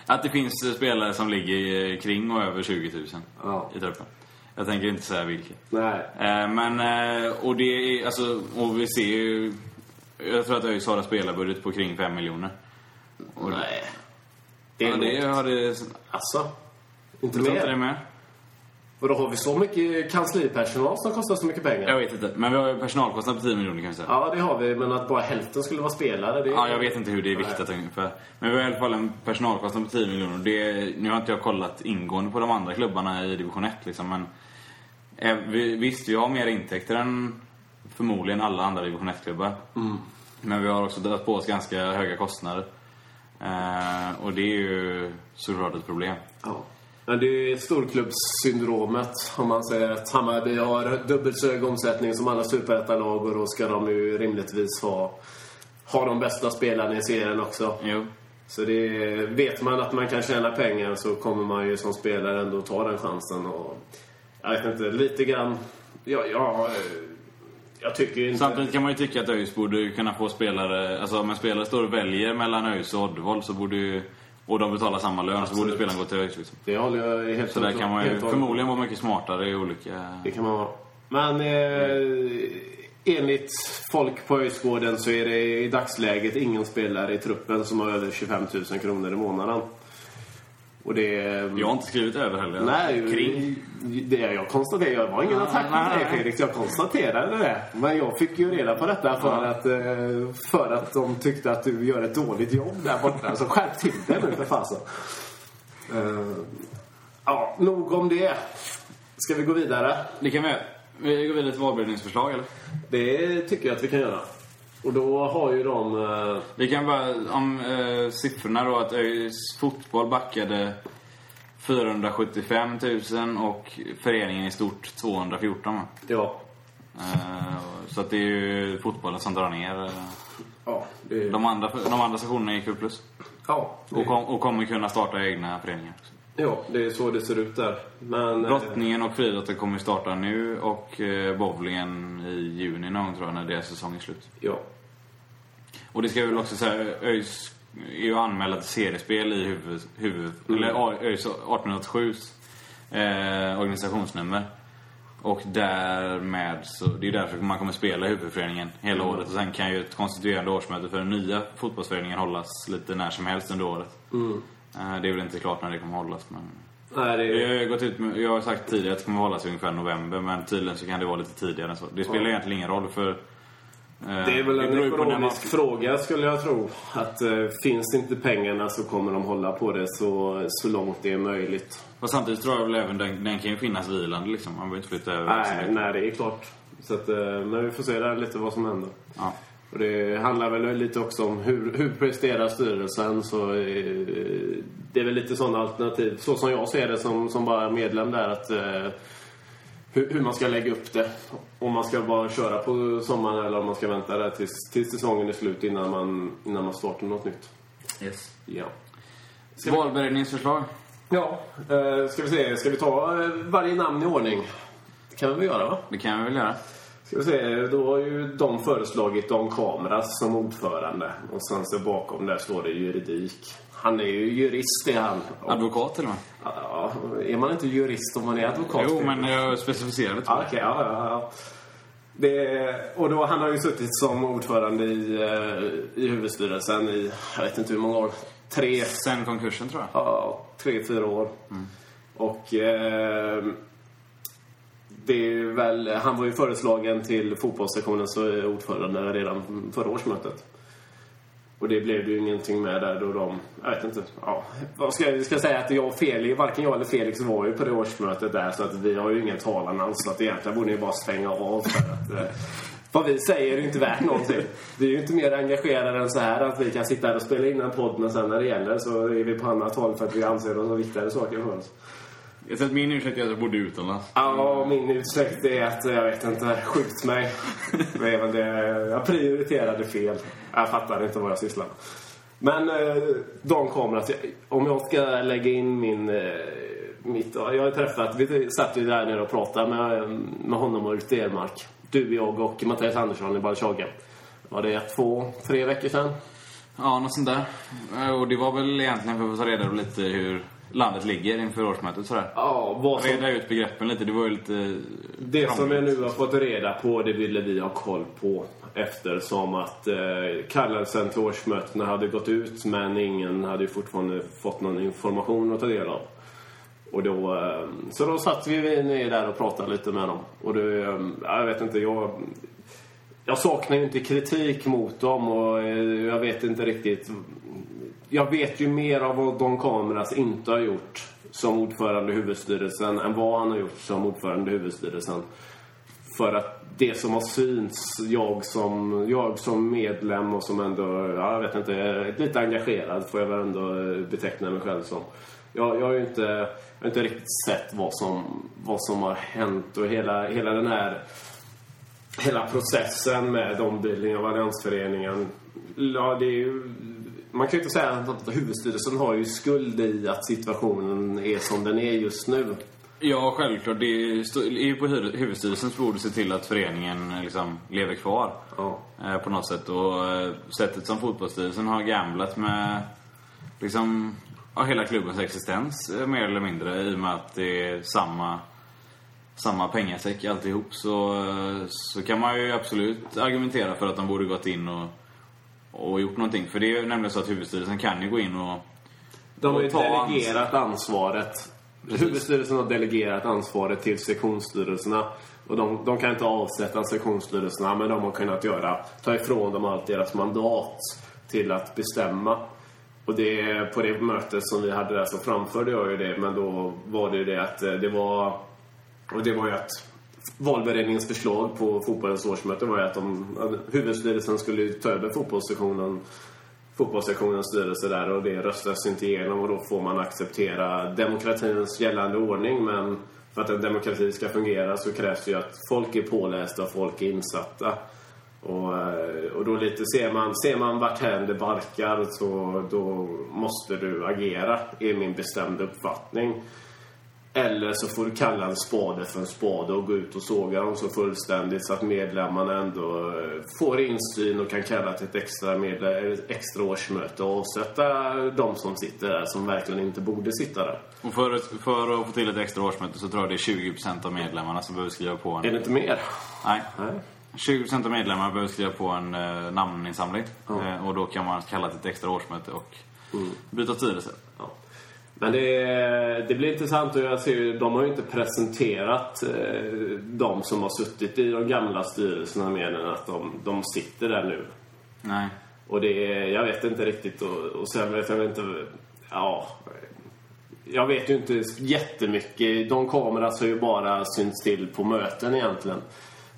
Att det finns spelare som ligger kring och över 20 000 Ja. i truppen. Jag tänker inte säga vilka. Nej. Eh, Men, eh, och det är, alltså, och vi ser ju... Jag tror att ÖIS har en spelarbudget på kring 5 miljoner. Och Nej. Det, Det ja, är det lågt. har det... Alltså? Inte det mer? är med. Och då har vi så mycket kanslipersonal som kostar så mycket pengar? Jag vet inte. Men vi har ju personalkostnad på 10 miljoner kan vi säga. Ja, det har vi. Men att bara hälften skulle vara spelare, det... Ja, jag vet inte hur det är viktigt ungefär. Men vi har i alla fall en personalkostnad på 10 miljoner. Det, nu har inte jag kollat ingående på de andra klubbarna i division 1 liksom, men... Eh, vi, visst, vi har mer intäkter än förmodligen alla andra division 1-klubbar. Men vi har också dragit på oss ganska höga kostnader. Eh, och det är ju såklart ett problem. Ja. Men det är storklubbssyndromet, om man säger att Hammarby har dubbelt så hög omsättning som alla superettalag och då ska de ju rimligtvis ha, ha de bästa spelarna i serien också. Jo. Så det, vet man att man kan tjäna pengar så kommer man ju som spelare ändå ta den chansen. Och, jag vet inte, lite grann... Ja, ja, jag tycker inte... Samtidigt kan man ju tycka att ÖIS borde kunna få spelare... Alltså om en spelare står och väljer mellan ÖIS och Oddevold så borde ju... Och de betalar samma lön så borde Absolut. spelaren gå till ÖIS liksom. Det håller jag helt Så där kan man ju förmodligen vara mycket smartare i olika... Det kan man vara. Men eh, enligt folk på Öjsgården så är det i dagsläget ingen spelare i truppen som har över 25 000 kronor i månaden. Och det... Jag har inte skrivit över heller. Nej, Kring. det jag konstaterar. Jag var ingen attack mot dig. Felix. Jag konstaterade det. Men jag fick ju reda på detta för, Ja. att, eh, för att de tyckte att du gör ett dåligt jobb där borta. Så skärp till dig nu för fasen. Eh, Ja, nog om det. Ska vi gå vidare? Det kan vi. Vi går vidare till valberedningsförslag eller? Det tycker jag att vi kan göra. Och då har ju de... Eh, Vi kan bara, om eh, siffrorna då, att ÖIS fotboll backade 475 000 och föreningen i stort 214 va? ja. Eh, så att det är ju fotbollen som drar ner. eh. Ja, det, De andra, de andra stationerna gick upp plus. ja, Och, det, kom, och kommer kunna starta egna föreningar. Ja, det är så det ser ut där. Men... eh, Brottningen och friidrotten kommer starta nu och eh, bowlingen i juni någon tror jag när deras säsong är slut. Ja. Och det ska jag väl också säga, ÖIS är ju anmälda till seriespel i huvud, huvud eller A- ÖIS 1887 eh, organisationsnummer. Och därmed så, det är därför man kommer spela i huvudföreningen hela året. Och sen kan ju ett konstituerande årsmöte för den nya fotbollsföreningen hållas lite när som helst under året. Eh, det är väl inte klart när det kommer hållas men... Nej, det Jag är... har, gått ut med, jag har sagt tidigare att det kommer hållas i ungefär november men tydligen så kan det vara lite tidigare än så. Det spelar Ja. egentligen ingen roll för... eh, Det är väl en när man- ekonomisk fråga skulle jag tro. Att eh, finns inte pengarna så kommer de hålla på det så, så långt det är möjligt. Fast samtidigt tror jag väl även den, den kan ju finnas vilande liksom. Man behöver inte flytta över Nej, nej, det är klart. Så att, eh, men vi får se där lite vad som händer. Ja. Och det handlar väl lite också om hur, hur presterar styrelsen. Så eh, det är väl lite sådana alternativ, så som jag ser det som, som bara medlem där. att eh, hur, hur man ska lägga upp det. Om man ska bara köra på sommaren eller om man ska vänta där tills, tills säsongen är slut innan man, innan man startar något nytt. Yes. Ja. Valberedningsförslag. Ja, eh, ska vi se. Ska vi ta eh, varje namn i ordning? Det kan vi väl göra va? Det kan vi väl göra. Ska vi se, då har ju de föreslagit Don Kameras som ordförande. Och sen så bakom där står det juridik. Han är ju jurist är han. Och, Advokat med. ja, är man inte jurist om man är advokat? Jo, men jag specificerade det. Ja, okej, ja, ja, ja. Det, och då, han har ju suttit som ordförande i, eh, i huvudstyrelsen i, jag vet inte hur många år, tre, Sen konkursen tror jag. Ja, tre, fyra år. Och eh, det är väl, han var ju föreslagen till fotbollssektionens ordförande redan förra årsmötet. Och det blev ju ingenting med där då de, jag vet inte, ja, vad ska jag ska säga att jag och Felix, varken jag eller Felix var ju på det årsmötet där så att vi har ju ingen talan alls. Så att egentligen borde ni bara stänga av för att eh, vad vi säger är ju inte värt någonting. Vi är ju inte mer engagerade än så här att vi kan sitta här och spela in en podd men sen när det gäller så är vi på annat håll för att vi anser oss ha viktigare saker för oss. Jag tror att min ursäkt är att jag bodde utomlands. Ja, min ursäkt är att jag vet inte, skjut mig. Det är väl det, jag prioriterade fel. Jag fattar inte vad jag sysslar med. Men eh, de kommer att, om jag ska lägga in min, eh, mitt, jag har träffat, vi satt ju där nere och pratade med, med honom och Ulf Dermark. Du, jag och Mattias Andersson i Balchaga. Var det två, tre veckor sedan? Ja, något sånt där. Eh, Och det var väl egentligen för att ta reda på lite hur landet ligger inför årsmötet sådär. Ja, vad som, Reda ut begreppen lite. Det var ju lite... Det som jag nu har fått reda på, det ville vi ha koll på eftersom att eh, kallelsen till årsmötena hade gått ut men ingen hade ju fortfarande fått någon information att ta del av. Och då, eh, så då satt vi ner där och pratade lite med dem. Och det, eh, jag vet inte, jag... Jag saknar ju inte kritik mot dem och eh, jag vet inte riktigt... Jag vet ju mer av vad de kameras inte har gjort som ordförande i huvudstyrelsen än vad han har gjort som ordförande i huvudstyrelsen. För att det som har synts, jag som, jag som medlem och som ändå, ja, jag vet inte, lite engagerad får jag väl ändå beteckna mig själv som. Jag, jag har ju inte, jag har inte riktigt sett vad som, vad som har hänt och hela, hela den här hela processen med ombildningen av Alliansföreningen. Ja, det är ju, man kan ju inte säga att huvudstyrelsen har ju skuld i att situationen är som den är just nu. Ja, självklart. Det är ju på hu- huvudstyrelsens bord att se till att föreningen liksom lever kvar. Ja. Eh, på något sätt. Och eh, sättet som fotbollsstyrelsen har gamblat med liksom, ja, hela klubbens existens eh, mer eller mindre i och med att det är samma, samma pengasäck alltihop så, så kan man ju absolut argumentera för att de borde gått in och, och gjort någonting. För det är ju nämligen så att huvudstyrelsen kan ju gå in och De har ju delegerat ansvaret. Precis. Huvudstyrelsen har delegerat ansvaret till sektionsstyrelserna. Och de, de kan inte avsätta sektionsstyrelserna, men de har kunnat göra, ta ifrån dem allt deras mandat till att bestämma. och det, på det mötet som vi hade där så framförde jag ju det. Men då var det ju det att eh, det var... Och det var ju att valberedningens förslag på fotbollens årsmöte var ju att de, att huvudstyrelsen skulle ta över fotbollssektionen fotbollssektionens styrelse där och det röstas inte igenom och då får man acceptera demokratins gällande ordning men för att en demokrati ska fungera så krävs det ju att folk är pålästa och folk är insatta. Och, och då lite ser man, ser man vart det barkar så då måste du agera, är min bestämda uppfattning. Eller så får du kalla en spade för en spade och gå ut och såga dem så fullständigt så att medlemmarna ändå eh, får insyn och kan kalla till ett extra, medle- ett extra årsmöte och avsätta de som sitter där som verkligen inte borde sitta där. Och för, för att få till ett extra årsmöte så tror jag det är 20% av medlemmarna som behöver skriva på en... Är det inte mer? Nej. Nej. 20% av medlemmarna behöver skriva på en eh, namninsamling. Eh, och då kan man kalla till ett extra årsmöte och byta styrelse. Ja. Men det, det blir intressant och jag ser de har ju inte presenterat eh, de som har suttit i de gamla styrelserna mer än att de, de sitter där nu. Nej. Och det jag vet inte riktigt och, och sen vet jag inte, ja. Jag vet ju inte jättemycket. De kamerorna har ju bara synts till på möten egentligen.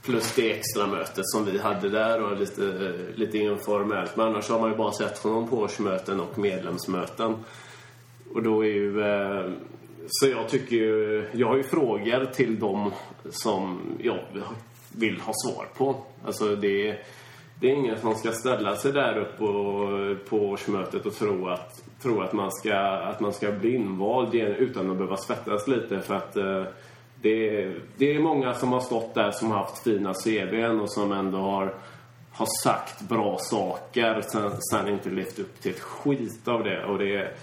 Plus det extra mötet som vi hade där och lite, lite informellt. Men annars har man ju bara sett från på årsmöten och medlemsmöten. Och då är ju... Eh, så jag tycker ju... Jag har ju frågor till dem som jag vill ha svar på. Alltså det, det är ingen som ska ställa sig där uppe på, på årsmötet och tro att, tro att, man ska, att man ska bli invald igen utan att behöva svettas lite. För att eh, det, är- det är många som har stått där som har haft fina CVn och som ändå har, har sagt bra saker sen, sen inte levt upp till ett skit av det. Och det,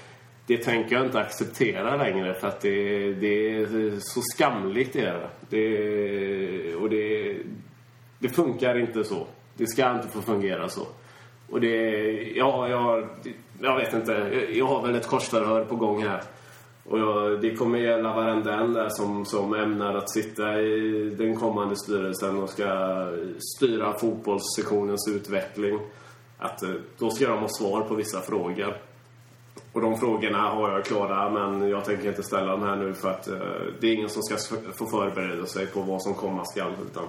det tänker jag inte acceptera längre för att det, det är så skamligt är det. det och det, det funkar inte så. Det ska inte få fungera så. Och det, ja, jag, jag vet inte. Jag har väl ett korsförhör på gång här. Och jag, det kommer gälla varenda en där som, som ämnar att sitta i den kommande styrelsen och ska styra fotbollssektionens utveckling. Att eh, då ska de ha svar på vissa frågor. Och de frågorna har jag klara men jag tänker inte ställa dem här nu för att eh, det är ingen som ska få förbereda sig på vad som komma skall. Utan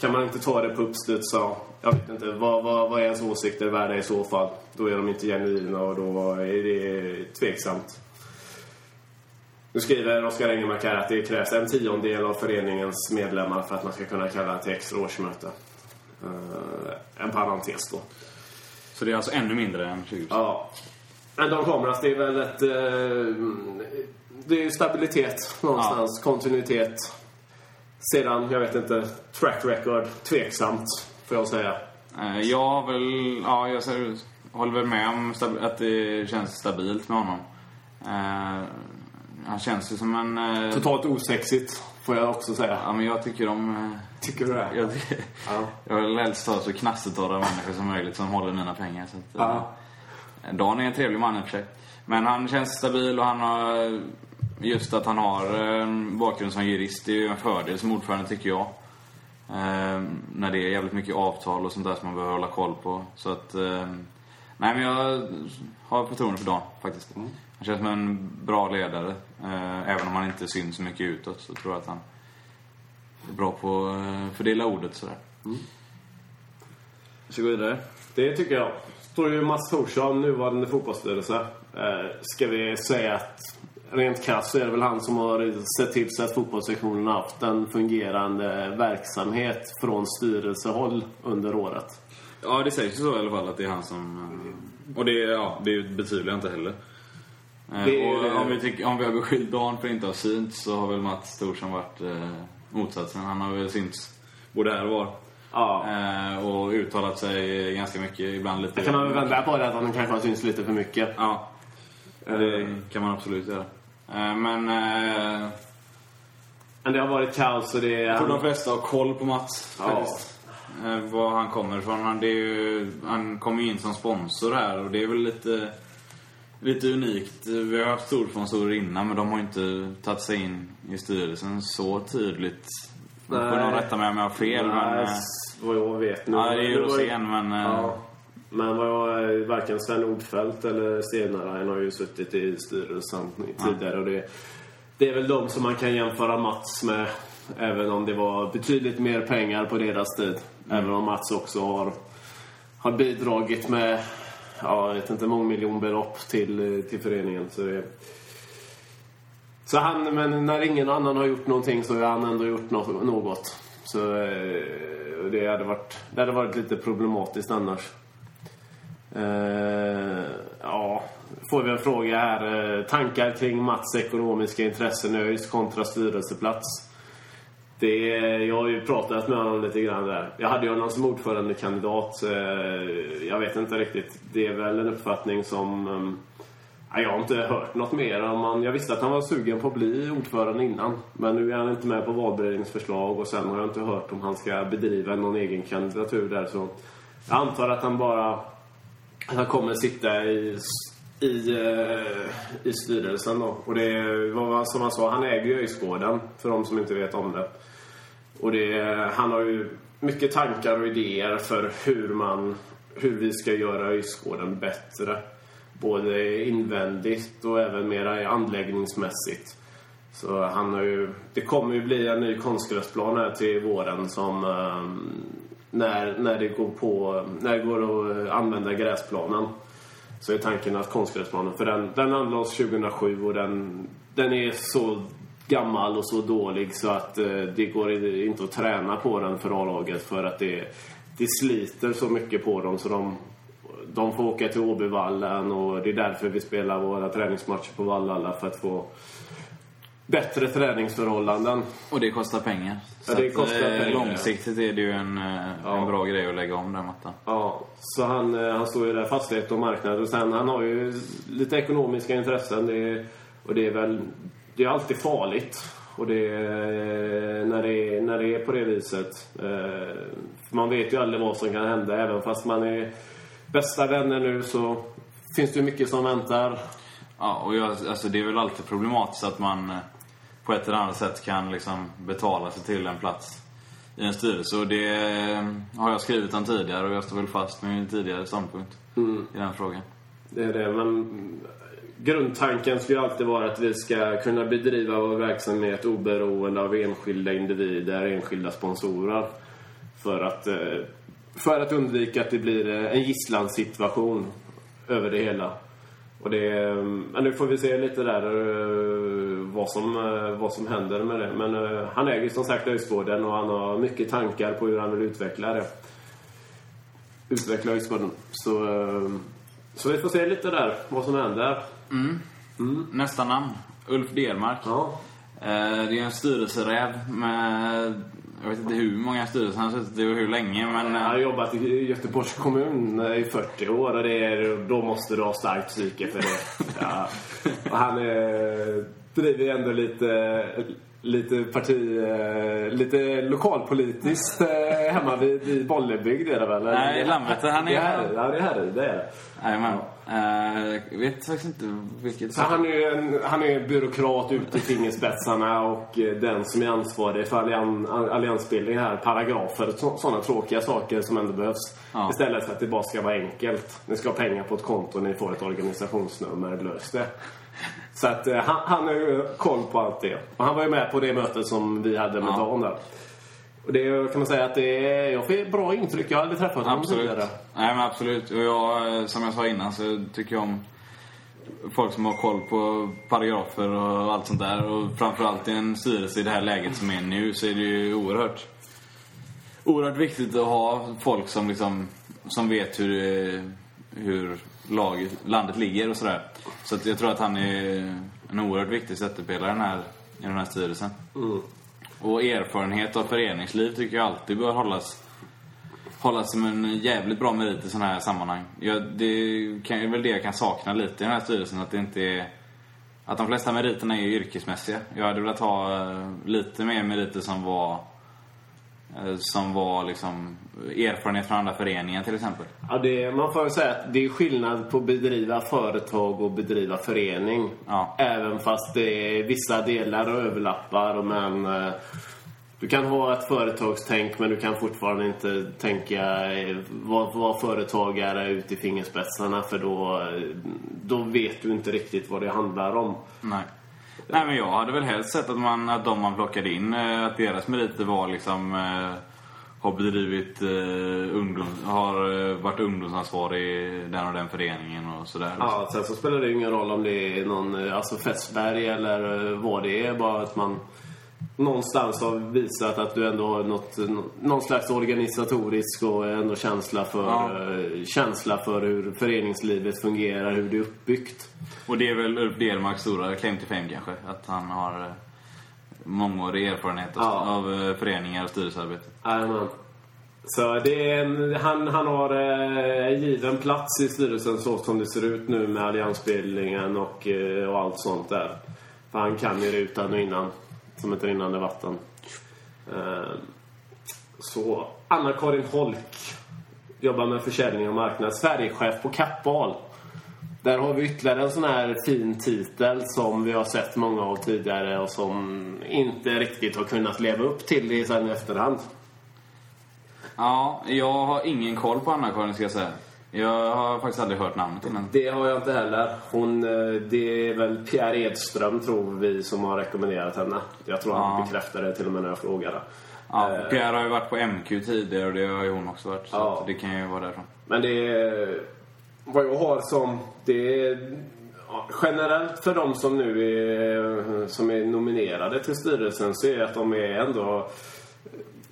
kan man inte ta det på uppstuds så, jag vet inte, vad, vad, vad är ens åsikter värda i så fall? Då är de inte genuina och då är det tveksamt. Nu skriver Oskar Engelmark här att det krävs en tiondel av föreningens medlemmar för att man ska kunna kalla till extra årsmöte. Uh, en parentes då. Så det är alltså ännu mindre än 20%? Ja. Men de kameras, det är väl ett... Eh, det är ju stabilitet någonstans, kontinuitet. Sedan, jag vet inte, track record, tveksamt får jag säga. Eh, Jag väl, ja, jag ser, håller väl med om att det känns stabilt med honom. Eh, han känns ju som en... Totalt osexigt, får jag också säga. Ja, men jag tycker om... Tycker du det? Jag, Ja. (laughs) jag vill helst ha så knassetorra människor som möjligt som håller mina pengar. Så att, Ja. Eh, Dan är en trevlig man i och för sig. Men han känns stabil och han har... Just att han har eh, en bakgrund som jurist, det är ju en fördel som ordförande tycker jag. Eh, när det är jävligt mycket avtal och sånt där som man behöver hålla koll på. Så att... Eh, nej men jag har förtroende för Dan faktiskt. Han känns som en bra ledare. Eh, även om han inte syns så mycket utåt så tror jag att han är bra på att fördela ordet sådär. Ska vi gå vidare? Det tycker jag. Står ju Mats Thorsson, nuvarande fotbollsstyrelse. Eh, ska vi säga att rent krasst så är det väl han som har sett till så att fotbollssektionen har haft en fungerande verksamhet från styrelsehåll under året. Ja, det sägs ju så i alla fall att det är han som... eh, Och det, ja, det betvivlar jag inte heller. Eh, Det och om, vi tycker, om vi har beskyllt Dan för att inte ha synts så har väl Mats Thorsson varit eh, motsatsen. Han har väl synts både här och var. Ja. Eh, och uttalat sig ganska mycket, ibland lite... Jag kan man väl vända på det att han kanske har synts lite för mycket. Ja, det kan man absolut göra. Eh, men... Eh, Men det har varit kaos och det är... jag tror de flesta har koll på Mats Ja. faktiskt. Var han kommer ifrån. Han, ju, han kommer ju in som sponsor här och det är väl lite, lite unikt. Vi har haft storsponsorer innan men de har inte tagit sig in i styrelsen så tydligt. Man får nog rätta mig om jag har fel men... Nej, eh, vad jag vet nu. Ja, det är ju Rosén men... eh, Ja. Men vad jag, varken Sven Nordfeldt eller Stenarain har ju suttit i styrelsen tidigare. Och det, det är väl de som man kan jämföra Mats med. Även om det var betydligt mer pengar på deras tid. Även om Mats också har, har bidragit med, ja, jag vet inte, mångmiljonbelopp till, till föreningen. Så, det, så han, men när ingen annan har gjort någonting så har han ändå gjort något. Så eh, det hade varit, det hade varit lite problematiskt annars. Uh, ja, får vi en fråga här. Uh, tankar kring Mats ekonomiska intressen i ÖIS kontra styrelseplats? Det, jag har ju pratat med honom lite grann där. Jag hade ju honom som ordförandekandidat. Uh, jag vet inte riktigt. Det är väl en uppfattning som... Um, jag har inte hört något mer. Om jag visste att han var sugen på att bli ordförande innan. Men nu är han inte med på valberedningens förslag och sen har jag inte hört om han ska bedriva någon egen kandidatur där. Så jag antar att han bara han kommer sitta i, i, eh, i styrelsen då. Och det var som han sa, han äger ju Öjsgården, för de som inte vet om det. Och det, han har ju mycket tankar och idéer för hur man, hur vi ska göra Öjsgården bättre. Både invändigt och även mera anläggningsmässigt. Så han har ju, det kommer ju bli en ny konstgräsplan här till våren som ehm, när, när, det går på, när det går att använda gräsplanen så är tanken att konstgräsplanen, för den, den anlades 2007 och den, den är så gammal och så dålig så att eh, det går inte att träna på den för A-laget för att det, det sliter så mycket på dem så de, de får åka till Åbyvallen och det är därför vi spelar våra träningsmatcher på Vallalla för att få bättre träningsförhållanden. Och det kostar pengar. Så ja, det kostar att, pengar. Långsiktigt är det ju en, eh, ja. en bra grej att lägga om den mattan. Ja, så han, eh, han står ju där fastighet och marknad. Och sen han har ju lite ekonomiska intressen. Det, och det är väl, det är alltid farligt. Och det, när, det är, när det är på det viset. Eh, man vet ju aldrig vad som kan hända. Även fast man är bästa vänner nu så finns det mycket som väntar. Ja, och jag, alltså det är väl alltid problematiskt att man på ett eller annat sätt kan liksom betala sig till en plats i en styrelse. Och det har jag skrivit om tidigare och jag står väl fast med min tidigare ståndpunkt mm. i den frågan. Det är det, men grundtanken ju alltid vara att vi ska kunna bedriva vår verksamhet oberoende av enskilda individer, enskilda sponsorer. För att, eh, för att undvika att det blir en gisslansituation över det hela. Och det, men nu får vi se lite där eh, vad som, eh, vad som händer med det. Men han äger som sagt Öjsgården och han har mycket tankar på hur han vill utveckla det. Utveckla Öjsgården. Så, så vi får se lite där vad som händer. Mm. Mm. Nästa namn. Ulf Delmark. Ja. Det är en styrelseräv med jag vet inte hur många styrelser han har suttit i och hur länge men... Han har jobbat i Göteborgs kommun i 40 år och det är, då måste du ha starkt psyke för det. (laughs) Ja. Och han är, driver ändå lite, lite parti... Lite lokalpolitiskt eh, hemma vid, i Bollebygd är det väl? Nej, Landvetter. Han är... Det är, ja, det är Härryda, det är det. Jajamän. Jag vet faktiskt inte vilket... Så han är en, han är byråkrat ute i fingerspetsarna och eh, den som är ansvarig för allian, alliansbildning här. Paragrafer, sådana tråkiga saker som ändå behövs. Ja. Istället för att det bara ska vara enkelt. Ni ska ha pengar på ett konto, ni får ett organisationsnummer, lös det. Så att uh, han, han har ju koll på allt det. Och han var ju med på det mötet som vi hade med ja. Dan där. Och det kan man säga att det är, jag får bra intryck. Jag har aldrig träffat honom tidigare. Nej men absolut. Och jag, som jag sa innan så tycker jag om folk som har koll på paragrafer och allt sånt där. Och framförallt i en styrelse i det här läget som är nu så är det ju oerhört, oerhört viktigt att ha folk som liksom, som vet hur, hur lag, landet ligger och sådär. Så att jag tror att han är en oerhört viktig stöttepelare i den här, i den här styrelsen. Mm. Och erfarenhet av föreningsliv tycker jag alltid bör hållas, hållas som en jävligt bra merit i sådana här sammanhang. Ja, det kan, är väl det jag kan sakna lite i den här styrelsen. Att det inte är, Att de flesta meriterna är yrkesmässiga. Jag hade velat ha eh, lite mer meriter som var som var liksom erfarenhet från andra föreningar till exempel? Ja, det, man får säga att det är skillnad på att bedriva företag och bedriva förening. Ja. Även fast det är vissa delar överlappar men eh, du kan ha ett företagstänk men du kan fortfarande inte tänka eh, vara var företagare ut i fingerspetsarna för då, då vet du inte riktigt vad det handlar om. Nej. Nej men jag hade väl helst sett att, man, att de man plockade in, eh, att deras meriter var liksom eh, har bedrivit eh, ungdom, har eh, varit ungdomsansvarig i den och den föreningen och sådär. Ja, sen så spelar det ingen roll om det är någon, alltså Fässberg eller vad det är. Bara att man någonstans har visat att du ändå har något, någon slags organisatorisk och ändå känsla för, Ja. eh, känsla för hur föreningslivet fungerar, hur det är uppbyggt. Och det är väl Ulf Delmarks stora claim to fame kanske. Att han har eh, mångårig erfarenhet Ja. av eh, föreningar och styrelsearbete. Jajamän. Så det är en, han, han har eh, given plats i styrelsen så som det ser ut nu med alliansbildningen och, och allt sånt där. För han kan ju det utan och innan. Som ett rinnande vatten. Eh, så Anna-Karin Holk jobbar med försäljning och marknad. Sverigechef på Kappahl. Där har vi ytterligare en sån här fin titel som vi har sett många av tidigare och som inte riktigt har kunnat leva upp till det sen i efterhand. Ja, jag har ingen koll på Anna-Karin ska jag säga. Jag har faktiskt aldrig hört namnet innan. Det har jag inte heller. Hon, eh, det är väl Pierre Edström, tror vi, som har rekommenderat henne. Jag tror han Ja. bekräftade det till och med när jag frågade. Ja, Eh, Pierre har ju varit på MQ tidigare och det har ju hon också varit. Så Ja. det kan ju vara därifrån. Men det är... Vad jag har som... Det är, generellt för de som nu är, som är nominerade till styrelsen så är att de är ändå...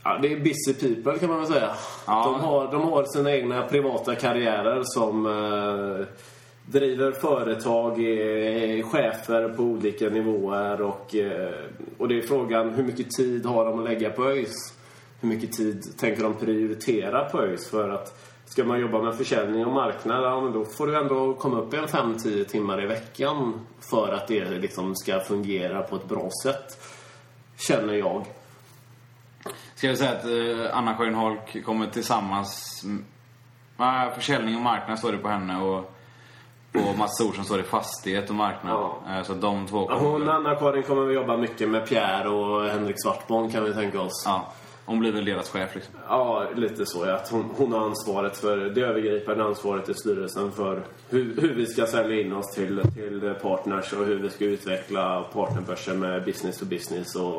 Ja, det är busy people kan man väl säga. Ja. De, har, de har sina egna privata karriärer som eh, driver företag, är chefer på olika nivåer och, eh, och det är frågan hur mycket tid har de att lägga på ÖIS? Hur mycket tid tänker de prioritera på ÖIS? För att ska man jobba med försäljning och marknad, ja, men då får du ändå komma upp en 5-10 timmar i veckan för att det liksom ska fungera på ett bra sätt. Känner jag. Ska jag säga att eh, Anna-Karin Holk kommer tillsammans... m- Nej, försäljning och marknad står det på henne och på Mats Thorsson står det fastighet och marknad. Ja. Eh, Så de två kommer... Hon, Anna-Karin, kommer vi jobba mycket med Pierre och Henrik Svartborn kan vi tänka oss. Ja, hon blir väl deras chef liksom. Ja, lite så. Ja. Att hon, hon har ansvaret för det övergripande ansvaret i styrelsen för hur, hur vi ska sälja in oss till, till partners och hur vi ska utveckla partnerbörser med business to business och,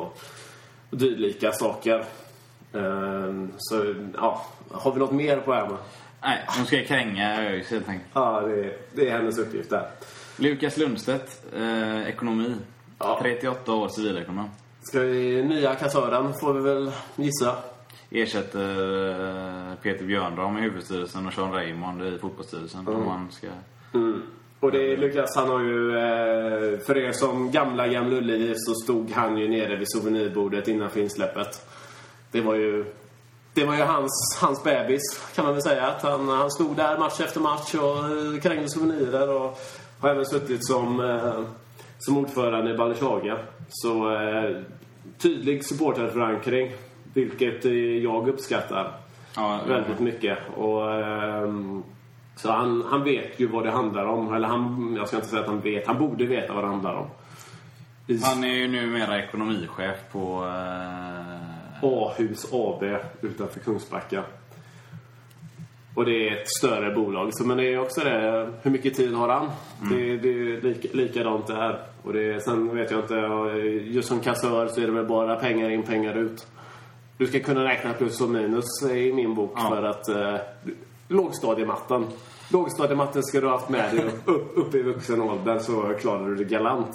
och dylika saker. Ehm, så, ja. Har vi något mer på Emma? Nej, hon ska kränga ÖIS helt enkelt. Ja, det, det är hennes uppgift där. Lukas Lundstedt, eh, ekonomi. Ja. 38 år civilekonom. Ska vi, nya kassören får vi väl gissa. Ersätter eh, Peter Björnram i huvudstyrelsen och Sean Raymond i fotbollsstyrelsen. Om man ska... Mm. Och det är Lukas, han har ju, eh, för er som gamla Gamla Ullevi så stod han ju nere vid souvenirbordet innanför insläppet. Det var ju, det var ju hans, hans bebis kan man väl säga. Att han, han stod där match efter match och eh, krängde souvenirer och har även suttit som, eh, som ordförande i Balenciaga. Så eh, tydlig supporterförankring, vilket eh, jag uppskattar Ja, väldigt mycket. Och, ehm, så han, han vet ju vad det handlar om. Eller han, jag ska inte säga att han vet, han borde veta vad det handlar om. Han är ju numera ekonomichef på... Eh, A-hus AB utanför Kungsbacka. Och det är ett större bolag. Så, men det är också det, hur mycket tid har han? Det, det är lik, likadant där. Och det, sen vet jag inte, just som kassör så är det väl bara pengar in, pengar ut. Du ska kunna räkna plus och minus i min bok Ja. för att eh, lågstadiematten. Lågstadiematten ska du ha haft med dig upp, upp, upp i vuxen ålder så klarar du det galant.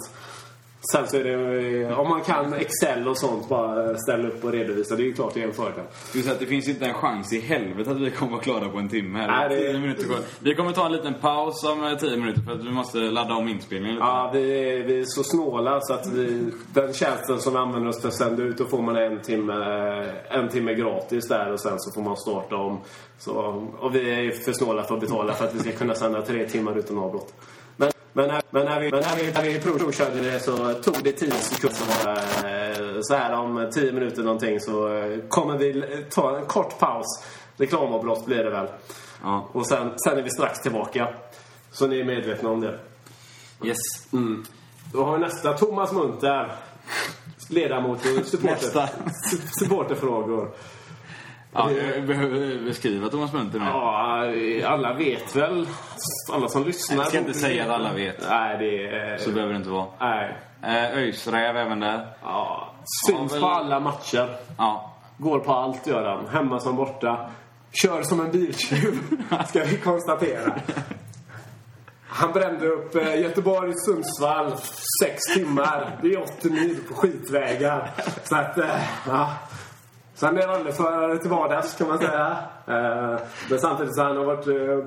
Sen så är det, eh, om man kan Excel och sånt, bara ställa upp och redovisa. Det är ju klart det är en fördel. Du säger att det finns inte en chans i helvete att vi kommer vara klara på en timme. Här. Nej, det- minuter kvar. Vi kommer ta en liten paus om eh, tio minuter för att vi måste ladda om inspelningen lite. Ja, vi är, vi är så snåla så att vi, den tjänsten som vi använder oss till att sända ut, då får man en timme, en timme gratis där och sen så får man starta om. Så, och vi är för snåla för att betala för att vi ska kunna sända tre timmar utan avbrott. Men, när, men när vi, men när vi, när vi prov- provkörde det så tog det tio sekunder. Så, eh, så här om tio minuter någonting så eh, kommer vi ta en kort paus. Reklamavbrott blir det väl. Ja. Och sen, sen är vi strax tillbaka. Så ni är medvetna om det. Yes. Då har vi nästa Thomas Munter. ledamot och supporter, supporterfrågor. Ja, jag behöver beskriva Thomas Munter nu. Ja, alla vet väl. Alla som lyssnar. Jag ska inte säga att alla vet. Nej, det är... Så behöver det inte vara. Nej. Eh, Öjsräv även där. Ja, syns väl- på alla matcher. Ja. Går på allt gör han. Hemma som borta. Kör som en biltjuv, (laughs) ska vi konstatera. Han brände upp eh, Göteborg-Sundsvall sex timmar. Det är 80 mil på skitvägar. Så att, eh, ja. Så han är rallyförare till vardags kan man säga. (laughs) Eh, Men samtidigt så han har varit eh,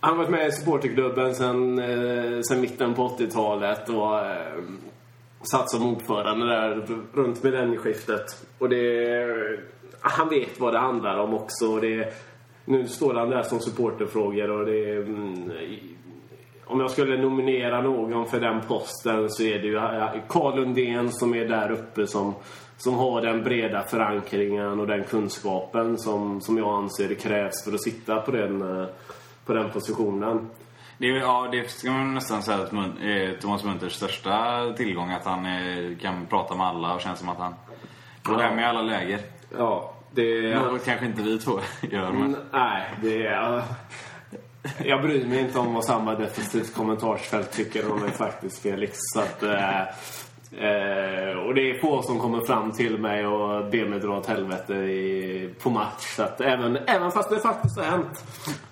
han har varit med i supporterklubben sen, eh, sen mitten på 80-talet och satt som ordförande där runt millennieskiftet. Och det, han vet vad det handlar om också. Det, nu står han där som supporterfrågor och det mm, om jag skulle nominera någon för den posten så är det ju Carl Lundén som är där uppe som, som har den breda förankringen och den kunskapen som, som jag anser det krävs för att sitta på den, eh, på den positionen. Det, är, ja, det ska man nästan säga att är Thomas Munters största tillgång. Att han är, kan prata med alla och känns som att han går hem i alla läger. Ja, det... Något kanske inte vi två gör, men... Mm, Nej, det är... Jag bryr mig inte om vad samma defensivt kommentarsfält tycker om mig faktiskt, Felix. Så att, eh, eh, och det är få som kommer fram till mig och ber mig dra åt helvete i, på match. Så att även, även fast det faktiskt har hänt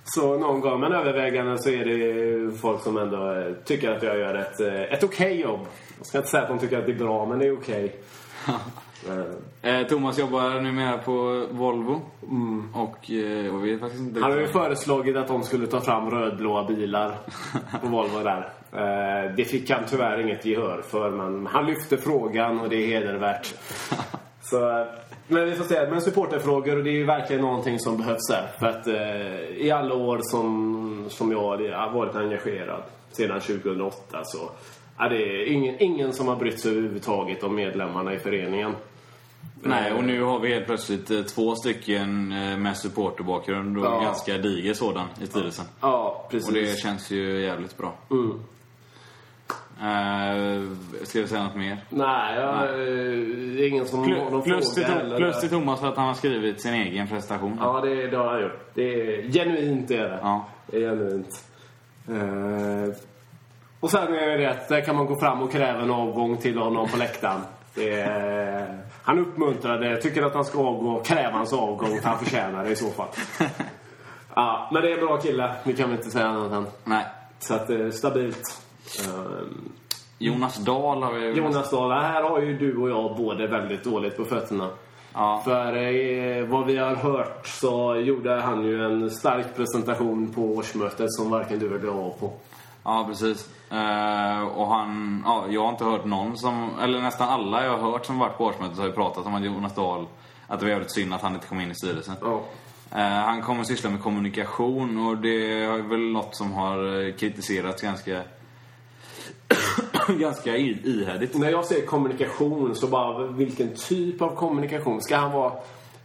så någon gång, men övervägande så är det folk som ändå eh, tycker att jag gör ett, eh, ett okej jobb. Jag ska inte säga att de tycker att det är bra, men det är okej. Eh, (laughs) Eh, Thomas jobbar numera på Volvo. Och, eh, och vi är faktiskt inte... Han har ju föreslagit att de skulle ta fram rödblåa bilar på Volvo där. Eh, Det fick han tyvärr inget gehör för, men han lyfte frågan och det är hedervärt. (laughs) Så, eh, men vi får se. Men supporterfrågor, och det är ju verkligen någonting som behövs där. För att eh, i alla år som, som jag har varit engagerad, sedan 2008, så är det ingen, ingen som har brytt sig överhuvudtaget om medlemmarna i föreningen. Nej, och nu har vi helt plötsligt eh, två stycken med supporterbakgrund och Ja. ganska diger sådan i styrelsen. Ja, precis. Och det känns ju jävligt bra. Mm. Eh, ska jag säga något mer? Nej, jag, eh, det är ingen som har någon Plus till, fråga heller. plus till Thomas för att han har skrivit sin egen prestation. Ja, det, det har han gjort. Det är genuint är det. Ja. Det är genuint. Eh, och sen är det rätt, där kan man gå fram och kräva en avgång till honom på läktaren. Är, han uppmuntrade, tycker att han ska avgå, kräva hans avgång för han förtjänar det i så fall. (laughs) Ja, men det är en bra kille, vi kan väl inte säga annat än. Nej. Så att det är stabilt. Eh, Jonas Dahl har vi... Jonas Dahl, här har ju du och jag både väldigt dåligt på fötterna. Ja. För eh, vad vi har hört så gjorde han ju en stark presentation på årsmötet som varken du eller jag var på. Ja, precis. Eh, och han, ja, jag har inte hört någon som, eller nästan alla jag har hört som varit på årsmötet har ju pratat om att Jonas Dahl, att det var jävligt synd att han inte kom in i styrelsen. Ja. Eh, han kommer syssla med kommunikation och det är väl något som har eh, kritiserats ganska, (coughs) ganska ihärdigt. När jag säger kommunikation så bara, vilken typ av kommunikation? Ska han vara...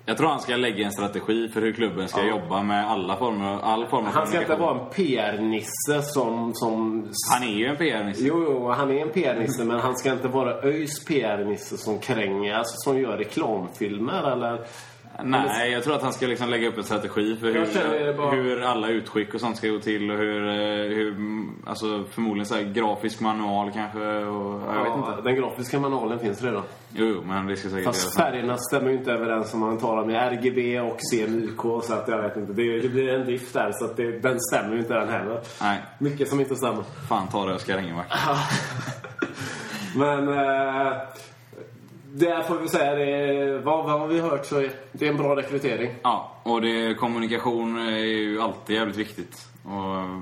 Jag tror han ska lägga en strategi för hur klubben ska Ja. jobba med alla former, all form av Han ska inte vara en PR-nisse som... som Han är ju en PR-nisse. Jo, jo, han är en PR-nisse men han ska inte vara ÖIS PR-nisse som kränger, alltså som gör reklamfilmer eller... Nej, jag tror att han ska liksom lägga upp en strategi för Jag hur, bara- hur alla utskick och sånt ska gå till och hur, eh, hur alltså förmodligen så grafisk manual kanske och, jag vet inte. Den grafiska manualen finns redan. Jo, men det ska säkert Fast färgerna stämmer ju inte överens om man talar med RGB och CMYK så att jag vet inte. Det, det blir en diff där så att det, den stämmer ju inte den heller. Nej, Mycket som inte stämmer. fan ta det och ska ringa (laughs) Men eh, där får vi säga det, vad, vad har vi hört så är det är en bra rekrytering. Ja, och det, kommunikation är ju alltid jävligt viktigt. Och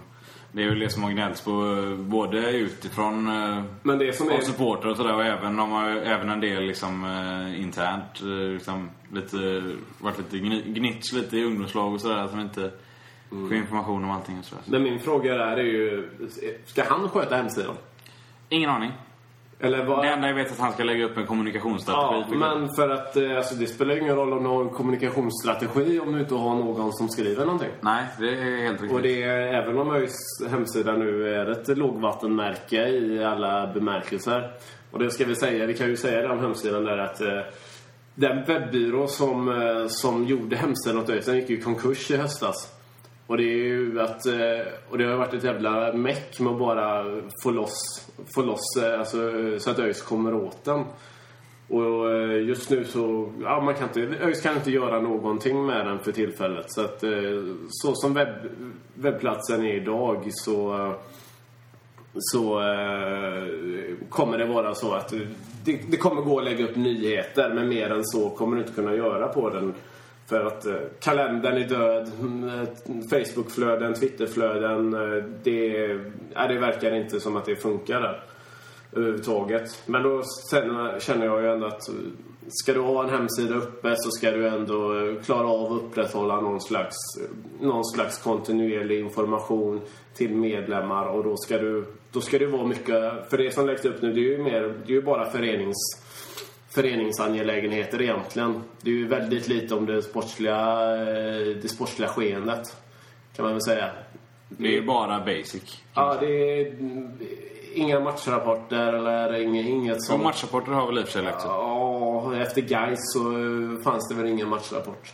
det är väl det som har gnällts på både utifrån eh, Men det som av är... supportrar och sådär och även, de har, även en del liksom, eh, internt eh, liksom, lite, varit lite gni- gnitch lite i ungdomslag och sådär de inte får information om allting och sådär. Men min fråga där är ju, ska han sköta hemsidan? Ingen aning. Eller vad... Det enda jag vet är att han ska lägga upp en kommunikationsstrategi. Ja, men för att eh, alltså, det spelar ingen roll om du har en kommunikationsstrategi om du inte har någon som skriver någonting. Nej, det är helt riktigt. Och det är, även om ÖIS hemsida nu är ett lågvattenmärke i alla bemärkelser. Och det ska vi säga, vi kan ju säga den hemsidan där att eh, den webbyrå som, eh, som gjorde hemsidan åt ÖIS, den gick i konkurs i höstas. Och det är ju att, eh, och det har varit ett jävla meck med att bara få loss, få loss eh, alltså, så att ÖIS kommer åt den. Och eh, just nu så, ja man kan inte, ÖIS kan inte göra någonting med den för tillfället. Så att så som webb, webbplatsen är idag så, så kommer det vara så att det, det kommer gå att lägga upp nyheter men mer än så kommer du inte kunna göra på den. För att eh, kalendern är död, mm, eh, Facebookflöden, Twitterflöden. Eh, det, ja, det verkar inte som att det funkar där överhuvudtaget. Men då sen eh, känner jag ju ändå att eh, ska du ha en hemsida uppe så ska du ändå eh, klara av att upprätthålla någon slags, någon slags kontinuerlig information till medlemmar och då ska du, då ska det vara mycket, för det som läggs upp nu det är ju mer, det är ju bara förenings föreningsangelägenheter egentligen. Det är ju väldigt lite om det sportsliga, eh, det sportsliga skeendet. Kan man väl säga. Det är bara basic. Ja, det är mm, inga matchrapporter eller inget, inget Och matchrapporter har väl i och för sig. Ja, efter Gais så eh, fanns det väl ingen matchrapport.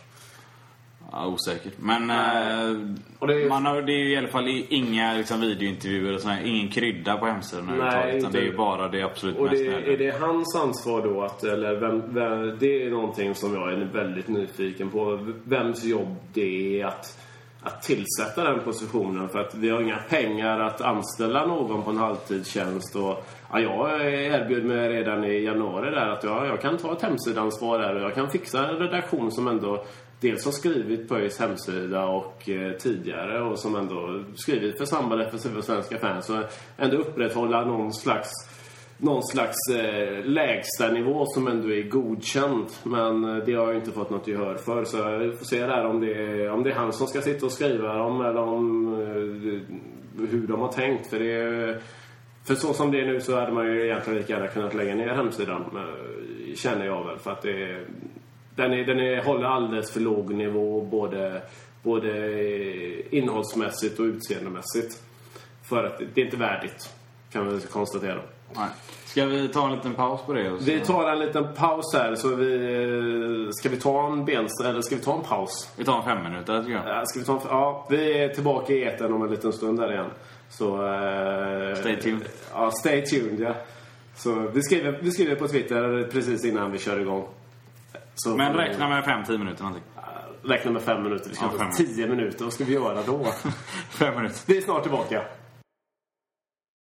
Ja, osäkert. Men eh, Och det är- man har, det är ju i alla fall inga liksom, videointervjuer och sådär. Ingen krydda på hemsidan överhuvudtaget. Utan det är ju bara det absolut Och mest det, är det hans ansvar då att, eller vem, vem, det är någonting som jag är väldigt nyfiken på. Vems jobb det är att, att tillsätta den positionen. För att vi har inga pengar att anställa någon på en halvtidstjänst. Och, ja, jag erbjöd mig redan i januari där att ja, jag kan ta ett hemsidansvar där och jag kan fixa en redaktion som ändå dels har skrivit på ÖIS hemsida och eh, tidigare och som ändå skrivit för Samband FSF och Svenska fans. Och ändå upprätthålla någon slags någon slags eh, lägstanivå som ändå är godkänd. Men eh, det har jag inte fått något gehör för. Så vi får se där om det, är, om det är han som ska sitta och skriva dem eller om eh, hur de har tänkt. För, det, för så som det är nu så hade man ju egentligen lika gärna kunnat lägga ner hemsidan. Eh, känner jag väl. För att det, den, är, den är, håller alldeles för låg nivå både, både innehållsmässigt och utseendemässigt. För att det är inte värdigt. Kan vi konstatera. Nej. Ska vi ta en liten paus på det? Vi tar en liten paus här. Så vi, eh, ska vi ta en bens... Eller ska vi ta en paus? vi tar en fem minuter tycker jag. Ja, Ska vi, ta en, ja, vi är tillbaka i etern om en liten stund där igen. Så... eh, Stay tuned. Ja, stay tuned, ja. Så vi skriver, vi skriver på Twitter precis innan vi kör igång. Så Men räkna med fem, tio minuter någonting. Räkna med fem minuter. Vi ska Ja, fem tio minuter. Vad ska vi göra då? (laughs) fem minuter. vi är snart tillbaka.